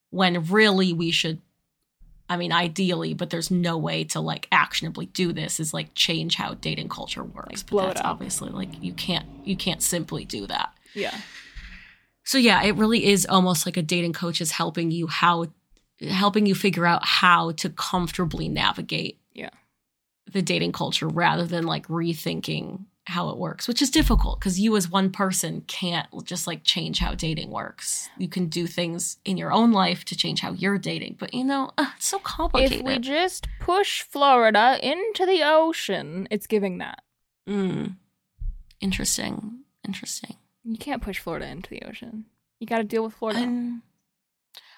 S2: when really we should, I mean, ideally, but there's no way to like actionably do this is like change how dating culture works.
S1: Like,
S2: But that's
S1: up.
S2: obviously like you can't, you can't simply do that.
S1: Yeah.
S2: So yeah, it really is almost like a dating coach is helping you how helping you figure out how to comfortably navigate
S1: Yeah.
S2: The dating culture rather than like rethinking how it works, which is difficult because you as one person can't just like change how dating works. You can do things in your own life to change how you're dating, but you know, uh, it's so complicated.
S1: If we just push Florida into the ocean, it's giving that.
S2: Mm. Interesting. Interesting.
S1: You can't push Florida into the ocean. You got to deal with Florida.
S2: Um,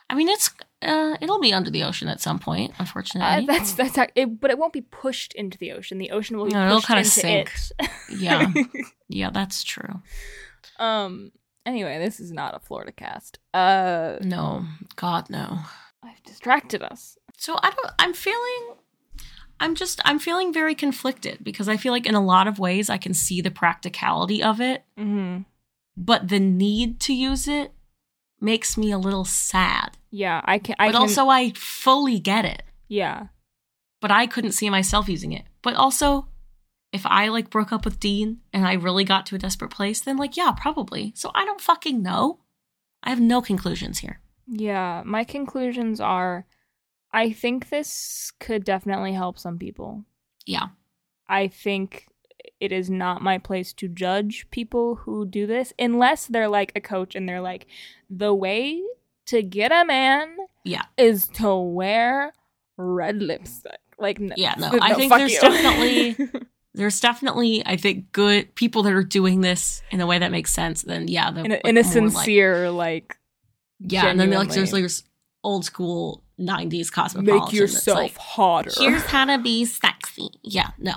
S2: I mean, it's uh, it'll be under the ocean at some point, unfortunately.
S1: Uh, that's that's it, but it won't be pushed into the ocean. The ocean will be
S2: No, it'll kinda sink.
S1: it.
S2: Yeah. yeah, that's true.
S1: um. Anyway, this is not a Florida cast. Uh,
S2: No, God, no.
S1: I've distracted us.
S2: So I don't. I'm feeling. I'm just. I'm feeling very conflicted because I feel like in a lot of ways I can see the practicality of it,
S1: Mm-hmm.
S2: but the need to use it makes me a little sad.
S1: Yeah, I can. I
S2: but
S1: can,
S2: also, I fully get it.
S1: yeah,
S2: But I couldn't see myself using it. But also, if I like broke up with Dean and I really got to a desperate place, then like yeah, probably. So I don't fucking know. I have no conclusions here.
S1: yeah. My conclusions are, I think this could definitely help some people.
S2: Yeah.
S1: I think it is not my place to judge people who do this unless they're like a coach and they're like, the way to get a man
S2: Yeah.
S1: is to wear red lipstick. Like, n-
S2: Yeah, no,
S1: no,
S2: I think there's
S1: you.
S2: definitely- There's definitely, I think, good people that are doing this in a way that makes sense. Then yeah, the
S1: in a,
S2: like,
S1: in a
S2: more, like-
S1: sincere, like,
S2: yeah, and then like there's
S1: like
S2: there's old school '90s cosmopolitan.
S1: make yourself
S2: like,
S1: hotter.
S2: Here's how to be sexy. Yeah, no.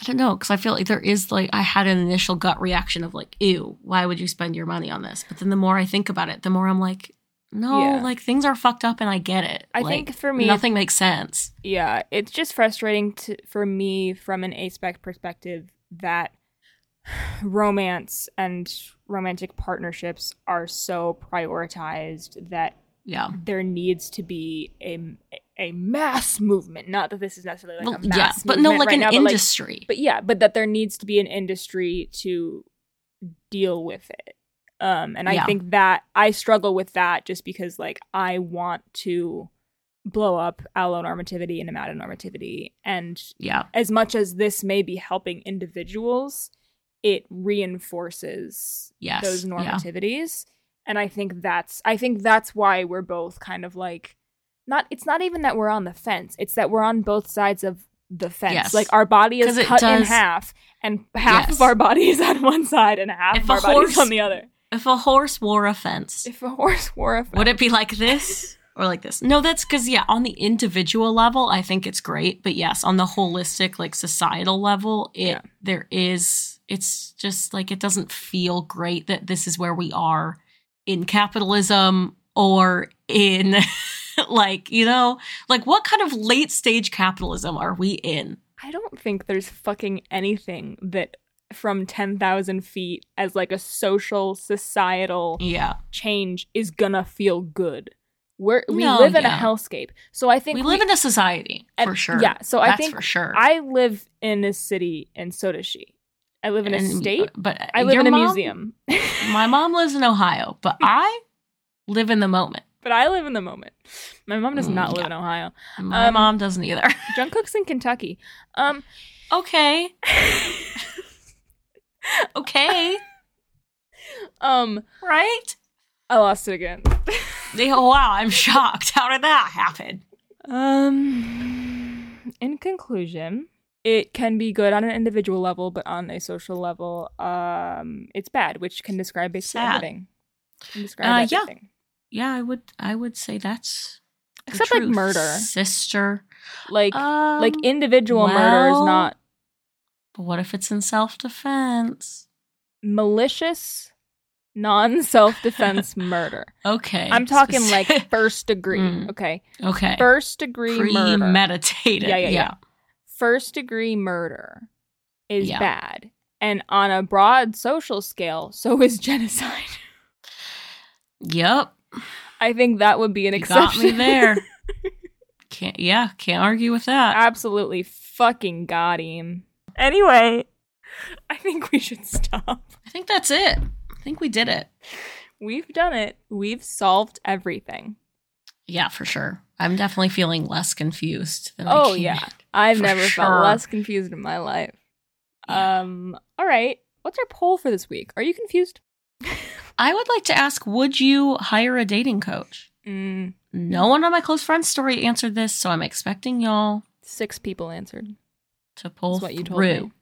S2: I don't know because I feel like there is like I had an initial gut reaction of like, ew, why would you spend your money on this? But then the more I think about it, the more I'm like, no,
S1: Yeah.
S2: like things are fucked up and I get it.
S1: I
S2: Like,
S1: think for me,
S2: nothing makes sense.
S1: yeah, it's just frustrating to, for me from an aspec perspective that romance and romantic partnerships are so prioritized that
S2: Yeah.
S1: there needs to be a a mass movement. Not that this is necessarily like
S2: Well,
S1: a mass
S2: yeah, but no, like
S1: right
S2: an
S1: now, but, like-
S2: industry.
S1: but yeah, but that there needs to be an industry to deal with it. Um, and I
S2: Yeah.
S1: think that I struggle with that just because like I want to blow up allonormativity and amatonormativity. And
S2: Yeah.
S1: as much as this may be helping individuals, it reinforces
S2: Yes.
S1: those
S2: Yeah.
S1: normativities. And I think that's I think that's why we're both kind of like not it's not even that we're on the fence. It's that we're on both sides of the fence.
S2: Yes.
S1: Like our body is cut in half and half
S2: Yes.
S1: of our body is on one side and half
S2: If
S1: of our body is on the other.
S2: If a horse wore a fence,
S1: If a horse wore a fence.
S2: would it be like this or like this? No, that's because yeah, on the individual level, I think it's great. But yes, on the holistic, like societal level, it
S1: Yeah.
S2: there is. It's just like it doesn't feel great that this is where we are in capitalism or in like you know like what kind of late stage capitalism are we in?
S1: I don't think there's fucking anything that from 10,000 feet as like a social societal
S2: Yeah,
S1: change is gonna feel good. We're we
S2: No,
S1: live in a
S2: yeah.
S1: hellscape. So I think
S2: we live in a society for sure.
S1: Yeah, so I think
S2: for sure.
S1: I live in a city and so does she. I live in a
S2: And-
S1: state.
S2: but
S1: I live in a
S2: mom-
S1: museum.
S2: My mom lives in Ohio, but I live in the moment.
S1: but I live in the moment. My mom does
S2: Mm,
S1: not live
S2: yeah.
S1: in Ohio.
S2: My
S1: Um,
S2: mom doesn't either.
S1: Jungkook's in Kentucky. Um
S2: okay. Okay.
S1: um
S2: Right?
S1: I lost it again.
S2: Oh, wow, I'm shocked. How did that happen?
S1: Um, in conclusion, it can be good on an individual level, but on a social level, um, it's bad, which can describe basically
S2: Sad.
S1: everything. Can describe
S2: Uh, yeah.
S1: everything.
S2: Yeah, I would I would say that's
S1: Except like murder.
S2: Sister.
S1: Like
S2: Um,
S1: like individual murder is not
S2: But what if it's in self-defense?
S1: malicious, non self defense murder.
S2: Okay.
S1: I'm talking like first degree.
S2: Mm.
S1: Okay,
S2: Okay.
S1: first degree murder.
S2: Premeditated.
S1: Yeah, yeah, yeah. First degree murder is
S2: Yeah.
S1: bad, and on a broad social scale, so is genocide.
S2: Yep.
S1: I think that would be an
S2: You
S1: exception.
S2: got me there. can't yeah, can't argue with that.
S1: Absolutely fucking got him. Anyway, I think we should stop.
S2: I think that's it. I think we did it.
S1: We've done it. We've solved everything.
S2: Yeah, for sure. I'm definitely feeling less confused than I
S1: Oh
S2: came
S1: yeah.
S2: in.
S1: I've never
S2: sure.
S1: felt less confused in my life.
S2: Yeah.
S1: Um all right. What's our poll for this week? Are you confused?
S2: I would like to ask would you hire a dating coach?
S1: Mm,
S2: No one on my close friends story answered this, so I'm expecting y'all
S1: six people answered.
S2: To pull
S1: what you told
S2: through.
S1: me.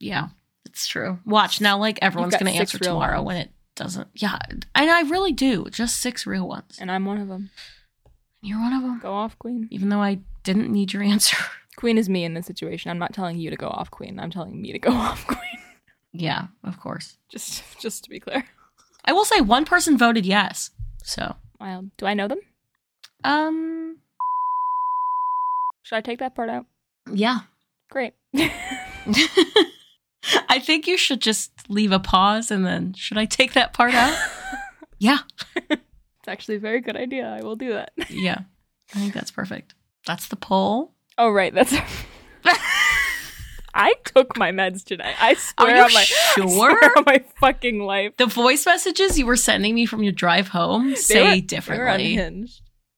S2: Yeah, it's true. Watch now, like everyone's going to answer tomorrow
S1: ones.
S2: when it doesn't. Yeah, and I really do. Just six real ones.
S1: And I'm one of them.
S2: You're one of them.
S1: Go off, Queen.
S2: Even though I didn't need your answer.
S1: Queen is me in this situation. I'm not telling you to go off, Queen. I'm telling me to go off, Queen.
S2: yeah, of course.
S1: Just just to be clear.
S2: I will say one person voted yes. So,
S1: Wild. Do I know them?
S2: um,
S1: Should I take that part out?
S2: yeah.
S1: Great.
S2: I think you should just leave a pause and then should I take that part out? yeah.
S1: It's actually a very good idea. I will do that.
S2: Yeah. I think that's perfect. That's the poll.
S1: Oh right, that's I took my meds today. I
S2: Are
S1: swear
S2: you
S1: on my I
S2: sure?
S1: swear on my fucking life.
S2: The voice messages you were sending me from your drive home say
S1: were- They were
S2: differently.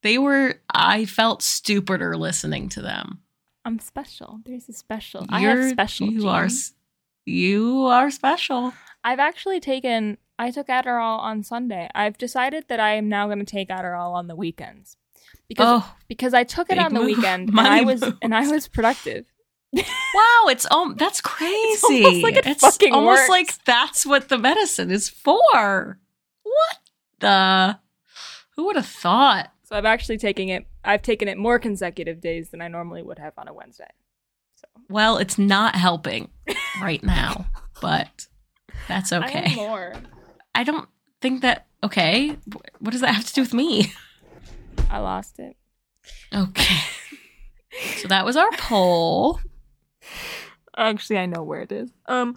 S2: They were, I felt stupider listening to them.
S1: I'm special. There's a special. I
S2: You're,
S1: have special.
S2: You are,
S1: genes.
S2: s- you are special.
S1: I've actually taken. I took Adderall on Sunday. I've decided that I am now going to take Adderall on the weekends because
S2: Oh,
S1: because I took it on the
S2: move.
S1: weekend and
S2: Money
S1: I was
S2: moves.
S1: and I was productive.
S2: wow. It's, um, that's crazy.
S1: almost like it
S2: it's
S1: fucking
S2: almost
S1: works.
S2: like that's what the medicine is for. What the? Who would have thought?
S1: So I'm actually taking it. I've taken it more consecutive days than I normally would have on a Wednesday. So
S2: Well, it's not helping right now, but that's
S1: I
S2: okay.
S1: am more.
S2: I don't think that. Okay, what does that have to do with me?
S1: I lost it.
S2: Okay, so that was our poll.
S1: Actually, I know where it is. Um,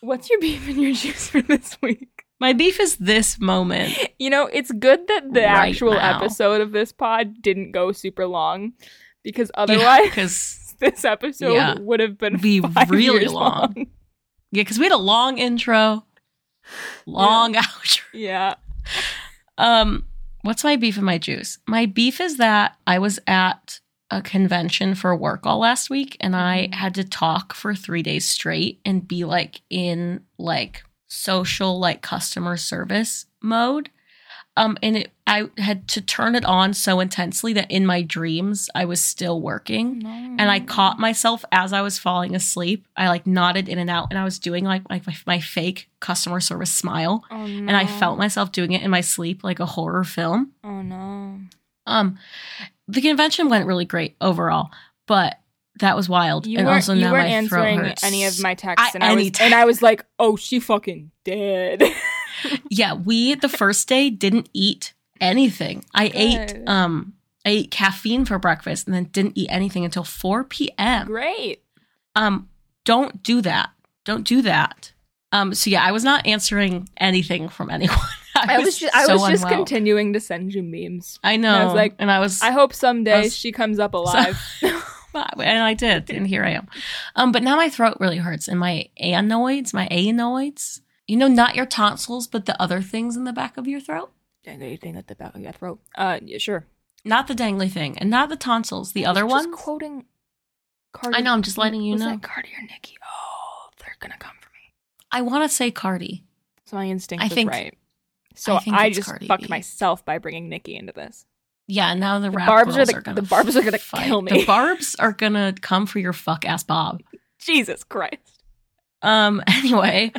S1: what's your beef and your juice for this week?
S2: My beef is this moment.
S1: You know, it's good that the
S2: Right
S1: actual
S2: now.
S1: episode of this pod didn't go super long, because otherwise,
S2: because
S1: this episode
S2: Yeah.
S1: would have been
S2: Be really
S1: years
S2: long. yeah, because we had a long intro, long outro.
S1: Yeah,
S2: Um, What's my beef and my juice? My beef is that I was at a convention for work all last week and I
S1: Mhm.
S2: had to talk for three days straight and be like in like social like customer service mode. Um and it I had to turn it on so intensely that in my dreams I was still working. And I caught myself as I was falling asleep. I like nodded in and out and I was doing like my, my, my fake customer service smile.
S1: Oh,
S2: And I felt myself doing it in my sleep like a horror film.
S1: Oh no.
S2: Um, the convention went really great overall, but that was wild.
S1: You
S2: and
S1: weren't,
S2: also
S1: you
S2: now
S1: weren't
S2: my throat
S1: answering any of my texts,
S2: I-
S1: and I was
S2: any
S1: and I was like, "Oh, she fucking dead."
S2: yeah, we the first day didn't eat anything. I ate um I ate caffeine for breakfast and then didn't eat anything until 4 p.m.
S1: Great.
S2: Um, don't do that. Don't do that. Um, so yeah, I was not answering anything from anyone.
S1: I was just, I
S2: so
S1: was just continuing to send you memes.
S2: I know.
S1: I was like,
S2: and I was
S1: I hope someday
S2: was-
S1: she comes up alive.
S2: and I did, and here I am. Um, but now my throat really hurts, and my anoids, my anoids, you know, not your tonsils, but the other things in the back of your throat,
S1: Dangly thing at the back of your throat. Uh, yeah, sure.
S2: not the dangly thing, and not the tonsils, the
S1: I
S2: other.
S1: Just quoting. Cardi.
S2: I know, I'm just letting you
S1: was
S2: know.
S1: that Cardi or Nicki? Oh, they're gonna come for me.
S2: I want to say Cardi.
S1: So my instinct
S2: I
S1: was
S2: think-
S1: right. So
S2: I
S1: I, just
S2: Cardi
S1: fucked
S2: B.
S1: myself by bringing Nicki into this.
S2: Yeah, now the,
S1: The barbs are the-
S2: are gonna
S1: the barbs are gonna
S2: fight.
S1: kill me.
S2: The barbs are gonna come for your fuck ass bob.
S1: Jesus Christ.
S2: Um. Anyway,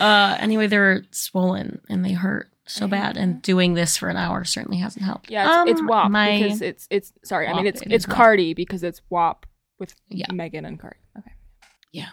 S2: uh. Anyway, they're swollen and they hurt so bad, and doing this for an hour certainly hasn't helped.
S1: Yeah, it's, it's
S2: Um,
S1: WAP
S2: My
S1: because it's it's sorry. I mean it's
S2: it
S1: it's
S2: is WAP.
S1: Cardi because it's WAP with
S2: Yeah.
S1: Megan and Cardi. Okay. Yeah.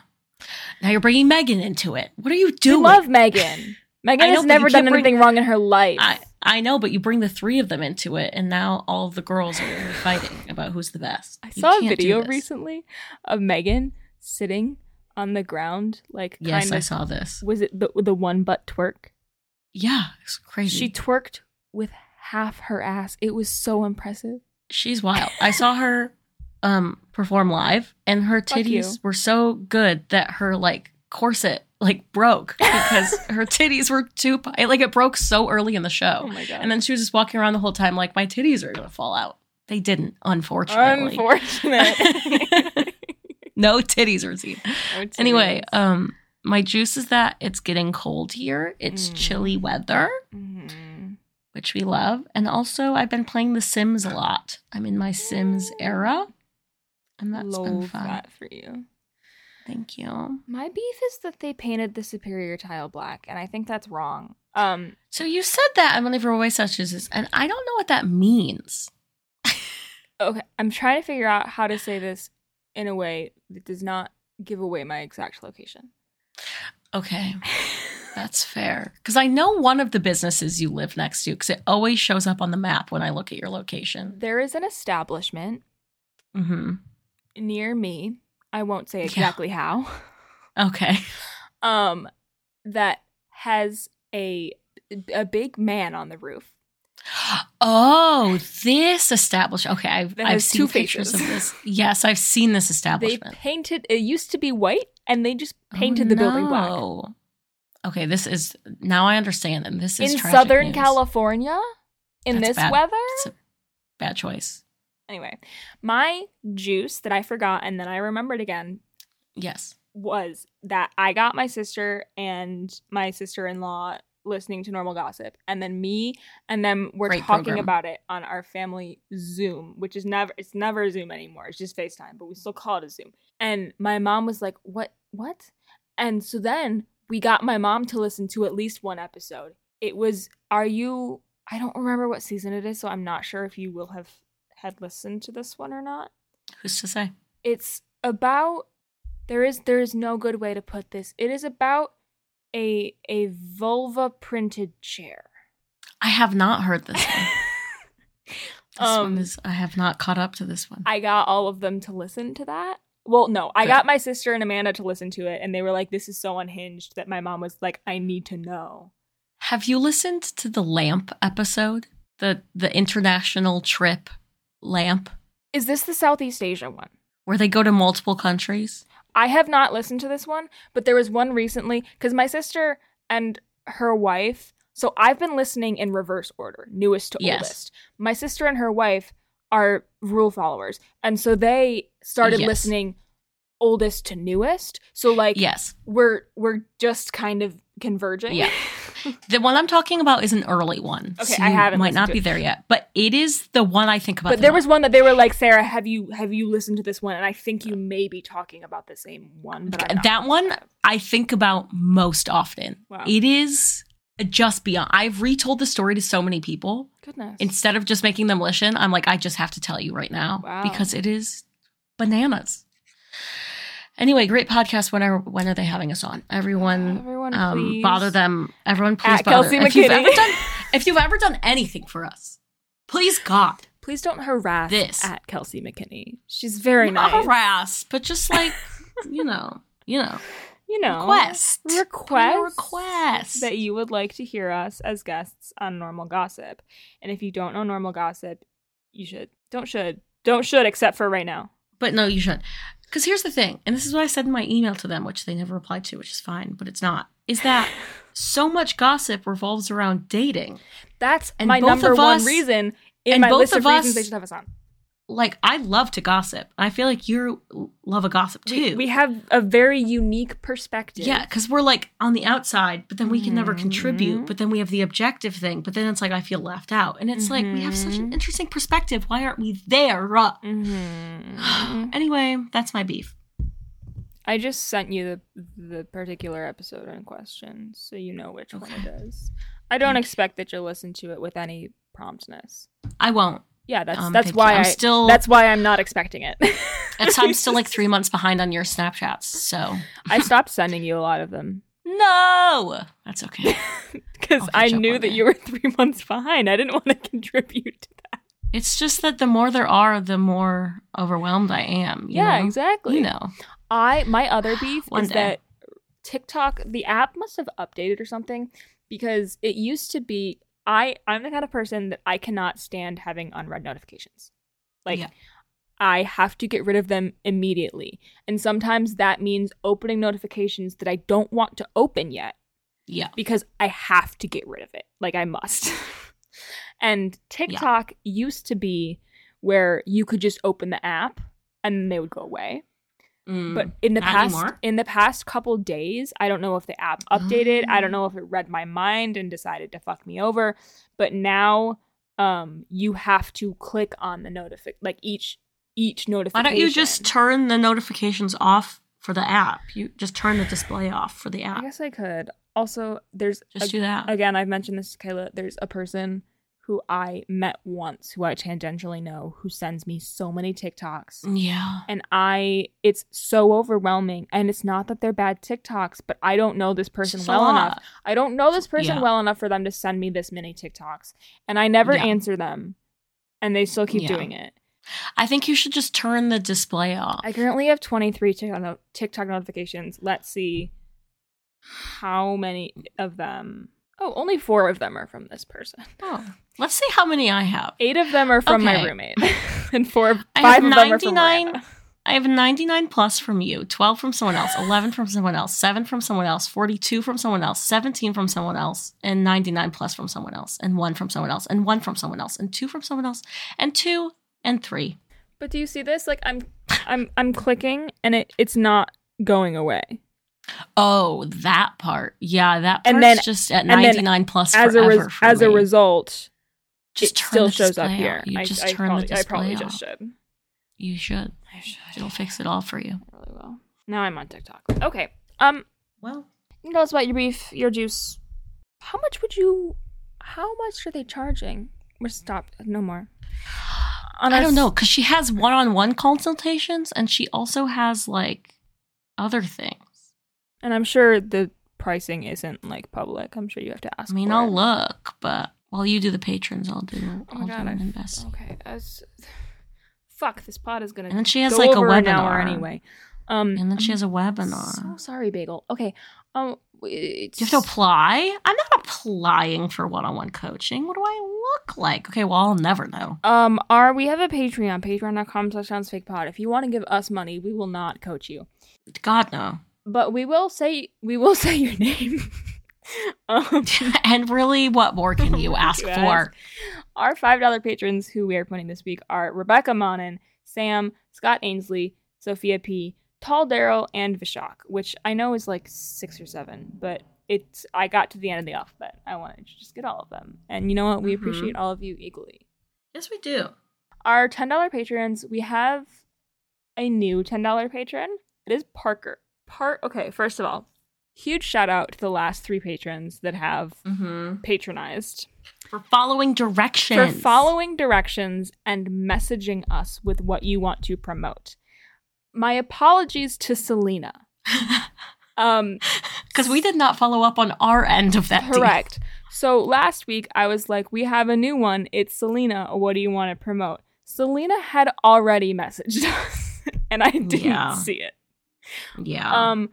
S2: Now you're bringing Megan into it. What are you
S1: We
S2: doing?
S1: love Megan. Megan
S2: know,
S1: has never done
S2: bring-
S1: anything wrong in her life.
S2: I I know, but you bring the three of them into it, and now all of the girls are fighting about who's the best.
S1: I
S2: You
S1: saw a video recently of Megan sitting on the ground, like
S2: Yes, I
S1: of.
S2: saw this.
S1: Was it the the one butt twerk?
S2: Yeah, it's crazy.
S1: She twerked with half her ass. It was so impressive.
S2: She's wild. I saw her um perform live and her titties were so good that her like corset like broke because her titties were too like it broke so early in the show.
S1: Oh my god!
S2: And then she was just walking around the whole time like my titties are going to fall out. They didn't, unfortunately.
S1: unfortunate.
S2: no titties were seen.
S1: No
S2: Anyway, um my juice is that it's getting cold here. It's
S1: Mm.
S2: chilly weather,
S1: Mhm.
S2: which we love. And also I've been playing The Sims a lot. I'm in my Sims era. And that's been fun.
S1: that for you.
S2: Thank you.
S1: My beef is that they painted the superior tile black, and I think that's wrong. Um,
S2: So you said that and whenever voice touches this, and I don't know what that means.
S1: okay, I'm trying to figure out how to say this in a way that does not give away my exact location.
S2: Okay, that's fair. Because I know one of the businesses you live next to, because it always shows up on the map when I look at your location.
S1: There is an establishment
S2: mm-hmm.
S1: near me. I won't say
S2: Yeah.
S1: exactly how.
S2: Okay.
S1: Um, that has a a big man on the roof.
S2: Oh, this establishment. Okay, I've, I've seen
S1: two
S2: pictures
S1: faces.
S2: of this. Yes, I've seen this establishment.
S1: They painted. It used to be white, and they just painted the building black.
S2: Oh. Okay, this is now I understand, and this is
S1: in Southern
S2: news.
S1: California, in
S2: That's
S1: this
S2: bad.
S1: weather.
S2: It's a bad choice.
S1: Anyway, my juice that I forgot and then I remembered again
S2: Yes.
S1: was that I got my sister and my sister in law listening to normal gossip, and then me and them were
S2: Great
S1: talking
S2: program.
S1: about it on our family Zoom, which is never it's never Zoom anymore. It's just FaceTime, but we still call it a Zoom. And my mom was like, "What? What?" And so then we got my mom to listen to at least one episode. It was Are you I don't remember what season it is, so I'm not sure if you will have had listened to this one or not
S2: Who's to say?
S1: it's about there is there is no good way to put this. It is about a a vulva printed chair.
S2: I have not heard this one. This
S1: Um,
S2: one is I have not caught up to this one.
S1: I got all of them to listen to that. Well, no, I
S2: Good.
S1: got my sister and Amanda to listen to it, and they were like, "This is so unhinged." That my mom was like, "I need to know."
S2: have you listened to the lamp episode? The the international trip lamp
S1: Is this the Southeast Asia one?
S2: where they go to multiple countries?
S1: I have not listened to this one, but there was one recently because my sister and her wife So I've been listening in reverse order, newest to
S2: Yes.
S1: oldest. My sister and her wife are rule followers, and so they started
S2: Yes.
S1: listening oldest to newest. So like
S2: Yes.
S1: we're we're just kind of converging.
S2: Yeah. The one I'm talking about is an early one.
S1: Okay,
S2: so
S1: I haven't
S2: It
S1: Might
S2: not be there yet, but it is the one I think about.
S1: But
S2: the
S1: there was one that they were like, Sarah, have you have you listened to this one? And I think you may be talking about the same one. But
S2: that one. I think about most often.
S1: Wow.
S2: It is just beyond. I've retold the story to so many people.
S1: Goodness.
S2: Instead of just making them listen, I'm like, I just have to tell you right now
S1: Wow.
S2: because it is bananas. Anyway, great podcast. When are when are they having us on? Everyone,
S1: Everyone,
S2: um, bother them. Everyone, please
S1: At
S2: bother.
S1: Kelsey
S2: if you've ever done, if you've ever done anything for us, please God,
S1: Please don't harass
S2: This.
S1: at Kelsey McKinney. She's very
S2: not
S1: nice.
S2: harass, but just like you know, you know,
S1: You know,
S2: request,
S1: request
S2: request.
S1: that you would like to hear us as guests on Normal Gossip. And if you don't know Normal Gossip, you should. Don't should. Don't should except for right now.
S2: But no, you should. Because here's the thing, and this is what I said in my email to them, which they never replied to, which is fine, but it's not, is that so much gossip revolves around dating.
S1: That's
S2: And
S1: my
S2: both
S1: number
S2: of
S1: one
S2: us-
S1: reason in
S2: and
S1: my
S2: both
S1: list of,
S2: of
S1: reasons they should have us on.
S2: Like, I love to gossip. I feel like you love a gossip too.
S1: We, we have a very unique perspective.
S2: yeah, because we're like on the outside, but then we can never contribute.
S1: Mhm.
S2: But then we have the objective thing, but then it's like I feel left out. And it's like we have such an
S1: Mhm.
S2: interesting perspective. Why aren't we there? Uh,
S1: Mhm.
S2: anyway, that's my beef.
S1: I just sent you the the particular episode in question, so you know which one it is. I don't expect that you'll listen to it with any promptness.
S2: I won't.
S1: Yeah, that's
S2: Um,
S1: that's why
S2: I'm
S1: I
S2: still-
S1: that's why I'm not expecting it.
S2: It's, I'm still like three months behind on your Snapchats, so
S1: I stopped sending you a lot of them
S2: no, that's okay.
S1: because I knew that
S2: day.
S1: you were three months behind. I didn't want to contribute to that.
S2: It's just that the more there are, the more overwhelmed I am. you
S1: yeah,
S2: know?
S1: exactly.
S2: You know,
S1: I my other beef is
S2: day.
S1: that TikTok the app must have updated or something because it used to be I I'm the kind of person that I cannot stand having unread notifications. Like
S2: Yeah.
S1: I have to get rid of them immediately. And sometimes that means opening notifications that I don't want to open yet
S2: yeah,
S1: because I have to get rid of it. Like I must. and TikTok used to be where you could just open the app and they would go away.
S2: Mm.
S1: But in the past
S2: anymore?
S1: in the past couple days, I don't know if the app updated. I don't know if it read my mind and decided to fuck me over. But now um you have to click on the notifi like each each notification.
S2: why don't you just turn the notifications off for the app? You just turn the display off for the app.
S1: I guess I could. Also, there's
S2: Just
S1: a-
S2: do that.
S1: again, I've mentioned this to Kayla. There's a person who I met once who I tangentially know who sends me so many TikToks.
S2: yeah,
S1: And I, it's so overwhelming. And it's not that they're bad TikToks, but I don't know this person well
S2: lot.
S1: enough. I don't know this person
S2: Yeah.
S1: well enough for them to send me this many TikToks. And I never
S2: Yeah.
S1: answer them. And they still keep
S2: Yeah.
S1: doing it.
S2: I think you should just turn the display off.
S1: I currently have 23 TikTok notifications. Let's see how many of them. Oh, only four of them are from this person.
S2: oh, let's see how many I have.
S1: Eight of them are from my roommate, and four,
S2: I
S1: five
S2: have
S1: of them are from
S2: 99
S1: Miranda.
S2: I have 99 plus from you, 12 from someone else, 11 from someone else, 7 from someone else, 42 from someone else, 17 from someone else, and 99 plus from someone else, and 1 from someone else, and 1 from someone else, and 2 from someone else, and 2 and 3.
S1: But do you see this? Like I'm, I'm, I'm clicking, and it, it's not going away.
S2: Oh, that part. Yeah, that part's
S1: And then-
S2: just at
S1: and then
S2: 99 plus
S1: As a
S2: forever
S1: res-
S2: for
S1: as a result,
S2: just
S1: it still shows up
S2: display
S1: here.
S2: You
S1: I,
S2: just
S1: I
S2: turn
S1: probably,
S2: the
S1: I
S2: display
S1: probably
S2: off.
S1: just should.
S2: You should.
S1: I should.
S2: It'll fix it all for you.
S1: I really will. Now I'm on TikTok. Okay. Um,
S2: Well,
S1: tell us about your beef, your juice. How much would you? How much are they charging? We're stopped. No more. On
S2: I don't
S1: s-
S2: know because she has one-on-one consultations and she also has like other things.
S1: And I'm sure the pricing isn't like public. I'm sure you have to ask.
S2: I mean, I'll
S1: it.
S2: look, but while you do the patrons, I'll do.
S1: Oh
S2: I'll
S1: god!
S2: do an invest.
S1: Okay. As fuck, this pod is gonna.
S2: And then she has like a webinar
S1: an anyway. Um,
S2: And then she has a webinar.
S1: So sorry, Bagel. Okay. Um, it's,
S2: you have to apply? I'm not applying for one-on-one coaching. What do I look like? Okay, well, I'll never know.
S1: Um, our we have a Patreon, patreon.com slash sounds fake pod. If you want to give us money, we will not coach you.
S2: God no.
S1: But we will say we will say your name. Um,
S2: and really, what more can you ask
S1: You
S2: for?
S1: Our $5 patrons who we are promoting this week are Rebecca Monin, Sam, Scott Ainsley, Sophia P., Tall Daryl, and Vishak, which I know is like six or seven, but it's I got to the end of the alphabet. I wanted to just get all of them. And you know what? We
S2: Mhm.
S1: appreciate all of you equally.
S2: Yes, we do.
S1: Our $10 patrons, we have a new $10 patron. It is Parker. Part okay, first of all, huge shout out to the last three patrons that have
S2: Mm-hmm.
S1: patronized.
S2: For following directions.
S1: for following directions and messaging us with what you want to promote. My apologies to Selena. Um,
S2: Because we did not follow up on our end of that. deal.
S1: correct. So last week I was like, "We have a new one. It's Selena. What do you want to promote?" Selena had already messaged us, and I didn't
S2: Yeah.
S1: see it.
S2: Yeah.
S1: Um,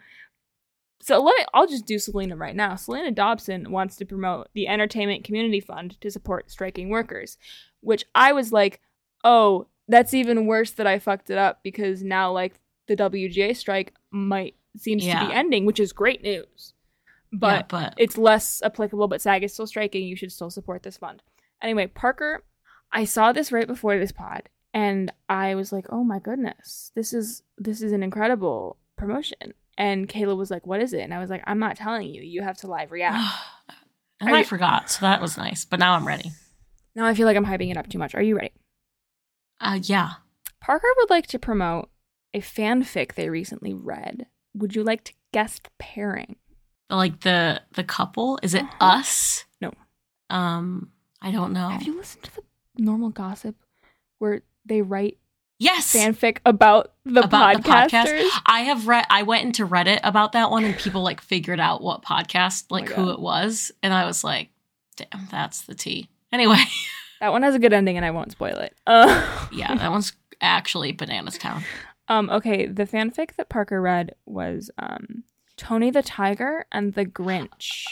S1: so let me, I'll just do Selena right now. Selena Dobson wants to promote the Entertainment Community Fund to support striking workers, which I was like, oh, that's even worse that I fucked it up because now like the WGA strike might seems to be ending, which is great news.
S2: Yeah,
S1: But
S2: but
S1: it's less applicable, but SAG is still striking. You should still support this fund. Anyway, Parker, I saw this right before this pod, and I was like, "Oh my goodness, this is this is an incredible promotion." And Kayla was like, "What is it?" And I was like, "I'm not telling you. You have to live react."
S2: and
S1: Are
S2: I
S1: you-
S2: forgot, so that was nice. But now I'm ready.
S1: now I feel like I'm hyping it up too much. Are you ready?
S2: Uh, yeah.
S1: Parker would like to promote a fanfic they recently read. Would you like to guess the pairing?
S2: Like the the couple is it
S1: Uh-huh.
S2: us?
S1: No.
S2: Um, I don't know.
S1: Have you listened to the normal gossip where they write
S2: yes.
S1: fanfic about the
S2: About the podcast? I have read. I went into Reddit about that one, and people like figured out what podcast, like
S1: Oh
S2: who it was, and I was like, "Damn, that's the tea." Anyway,
S1: That one has a good ending, and I won't spoil it. Uh,
S2: yeah, that one's actually Bananas Town.
S1: um. Okay. The fanfic that Parker read was um Tony the Tiger and the Grinch.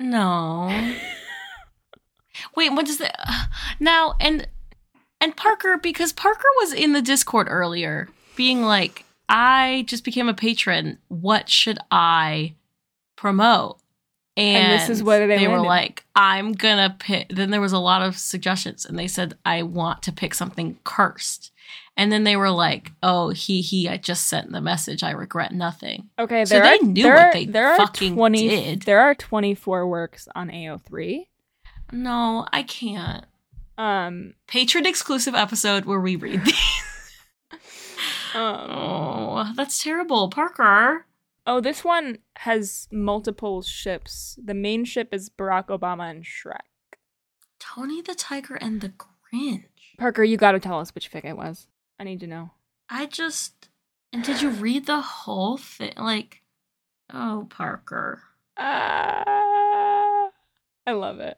S2: No. Wait, what does the now and and Parker because Parker was in the Discord earlier, being like, "I just became a patron. What should I promote?" And,
S1: And this is what they
S2: they were like, "I'm gonna pick." Then there was a lot of suggestions, and they said, "I want to pick something cursed." And then they were like, "Oh, he he, I just sent the message. I regret nothing."
S1: Okay.
S2: So they
S1: are,
S2: knew
S1: there
S2: what they
S1: there
S2: fucking
S1: 20,
S2: did.
S1: There are twenty four works on AO3.
S2: No, I can't.
S1: Um.
S2: patron exclusive episode where we read these.
S1: um
S2: oh, that's terrible, Parker.
S1: Oh, this one has multiple ships. The main ship is Barack Obama and Shrek.
S2: Tony the Tiger and the Grinch.
S1: Parker, you gotta tell us which fic it was. I need to know.
S2: I just and did you read the whole thing? Like, oh, Parker.
S1: Ah, I love it.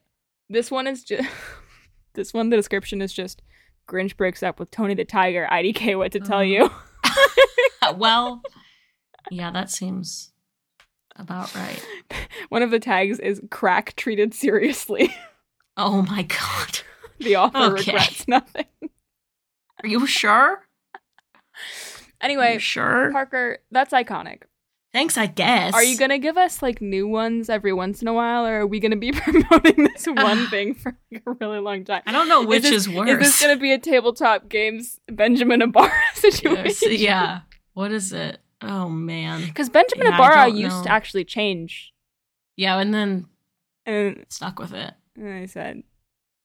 S1: This one is just. this one, the description is just Grinch breaks up with Tony the Tiger. IDK, what to tell
S2: Oh.
S1: you?
S2: Uh, well, yeah, that seems about right.
S1: one of the tags is crack treated seriously.
S2: Oh my god.
S1: the author
S2: Okay.
S1: regrets nothing.
S2: Are you sure?
S1: Anyway,
S2: you sure?
S1: Parker, that's iconic.
S2: Thanks, I guess.
S1: Are you gonna give us like new ones every once in a while, or are we gonna be promoting this one thing for like a really long time?
S2: I don't know which
S1: this-
S2: is worse.
S1: Is this gonna be a tabletop games Benjamin Ibarra situation?
S2: Yes, yeah. What is it? Oh man.
S1: Because Benjamin
S2: Yeah,
S1: Ibarra used
S2: know.
S1: to actually change,
S2: Yeah, and then
S1: and,
S2: stuck with it.
S1: and I said,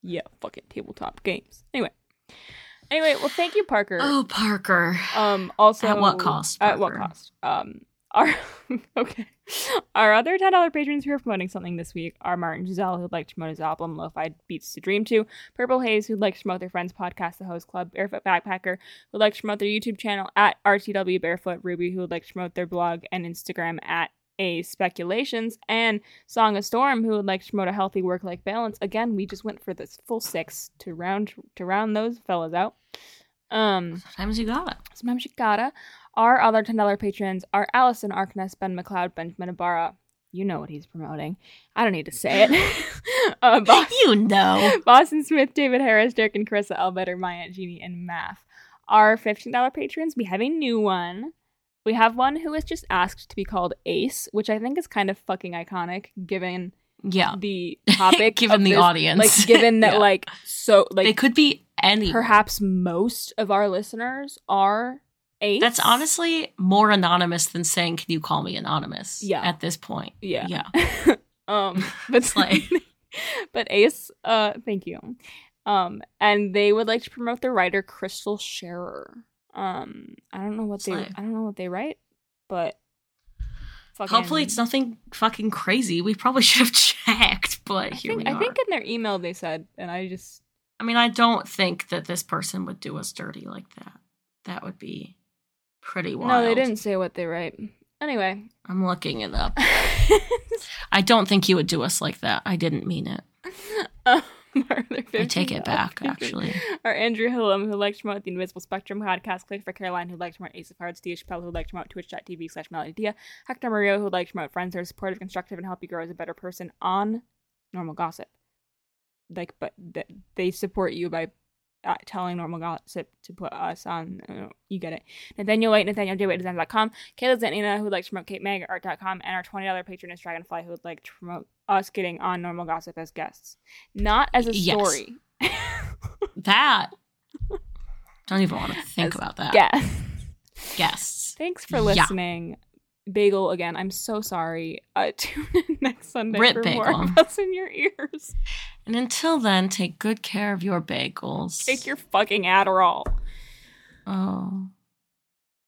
S1: "Yeah, fuck it, tabletop games." Anyway, anyway, well, thank you, Parker.
S2: Oh, Parker.
S1: Um. Also,
S2: At what cost,
S1: At what cost? Um. Our okay. Our other ten dollar patrons who are promoting something this week are Martin Giselle, who'd like to promote his album Lo-Fi Beats to Dream to, Purple Haze, who'd like to promote their friends' podcast, The Host Club, Barefoot Backpacker, who'd like to promote their YouTube channel at RTW Barefoot, Ruby, who would like to promote their blog and Instagram at A Speculations, and Song of Storm, who would like to promote a healthy work-life balance. Again, we just went for this full six to round to round those fellas out. Um.
S2: Sometimes you got it.
S1: Sometimes you gotta. Our other $10 patrons are Allison Arkness, Ben McLeod, Benjamin Ibarra. You know what he's promoting. I don't need to say it. uh, Bos-
S2: You know.
S1: Boston Smith, David Harris, Dirk and Carissa, Elbetter, Aunt Jeannie, and Math. Our $15 patrons, we have a new one. We have one who has just asked to be called Ace, which I think is kind of fucking iconic given
S2: Yeah.
S1: the topic.
S2: Given the
S1: this-
S2: audience.
S1: Like given that
S2: Yeah.
S1: like so
S2: they
S1: like
S2: could be any.
S1: perhaps most of our listeners are Ace.
S2: That's honestly more anonymous than saying, "Can you call me anonymous?"
S1: Yeah.
S2: At this point.
S1: Yeah.
S2: Yeah.
S1: um but
S2: Slay.
S1: but Ace, uh thank you. Um and they would like to promote the writer Crystal Scherer. Um I don't know what they I don't know what they write, but fucking-
S2: Hopefully, it's nothing fucking crazy. We probably should have checked, but
S1: I
S2: here
S1: think,
S2: we
S1: I think in their email they said, and I just
S2: I mean, I don't think that this person would do us dirty like that. That would be pretty wild.
S1: no, they didn't say what they write. Anyway,
S2: I'm looking it up. I don't think you would do us like that. I didn't mean it.
S1: um,
S2: I take it back, actually.
S1: Are Andrew Hillam, who likes to promote the Invisible Spectrum podcast, Click for Caroline, who likes to promote Ace of Hearts, Dia Chappelle, who likes to promote twitch.tv slash Melody Dia, Hector Mario, who likes to promote friends who are supportive, constructive, and help you grow as a better person on normal gossip. Like, but th- they support you by telling normal gossip to put us on. Uh, you get it. Nathaniel White, Nathaniel J. White Designs.com, Kayla Zanina, who likes to promote Kate at art.com, and our $20 patron is Dragonfly, who would like to promote us getting on normal gossip as guests. Not as a
S2: Yes.
S1: story.
S2: That. Don't even want to think
S1: As
S2: about that.
S1: Guests.
S2: Guests.
S1: Thanks for
S2: Yeah.
S1: Bagel again. I'm so sorry. Uh, tune in next Sunday
S2: Rip
S1: for more
S2: Bagel.
S1: of us in your ears.
S2: And until then, take good care of your bagels.
S1: Take your fucking Adderall.
S2: Oh.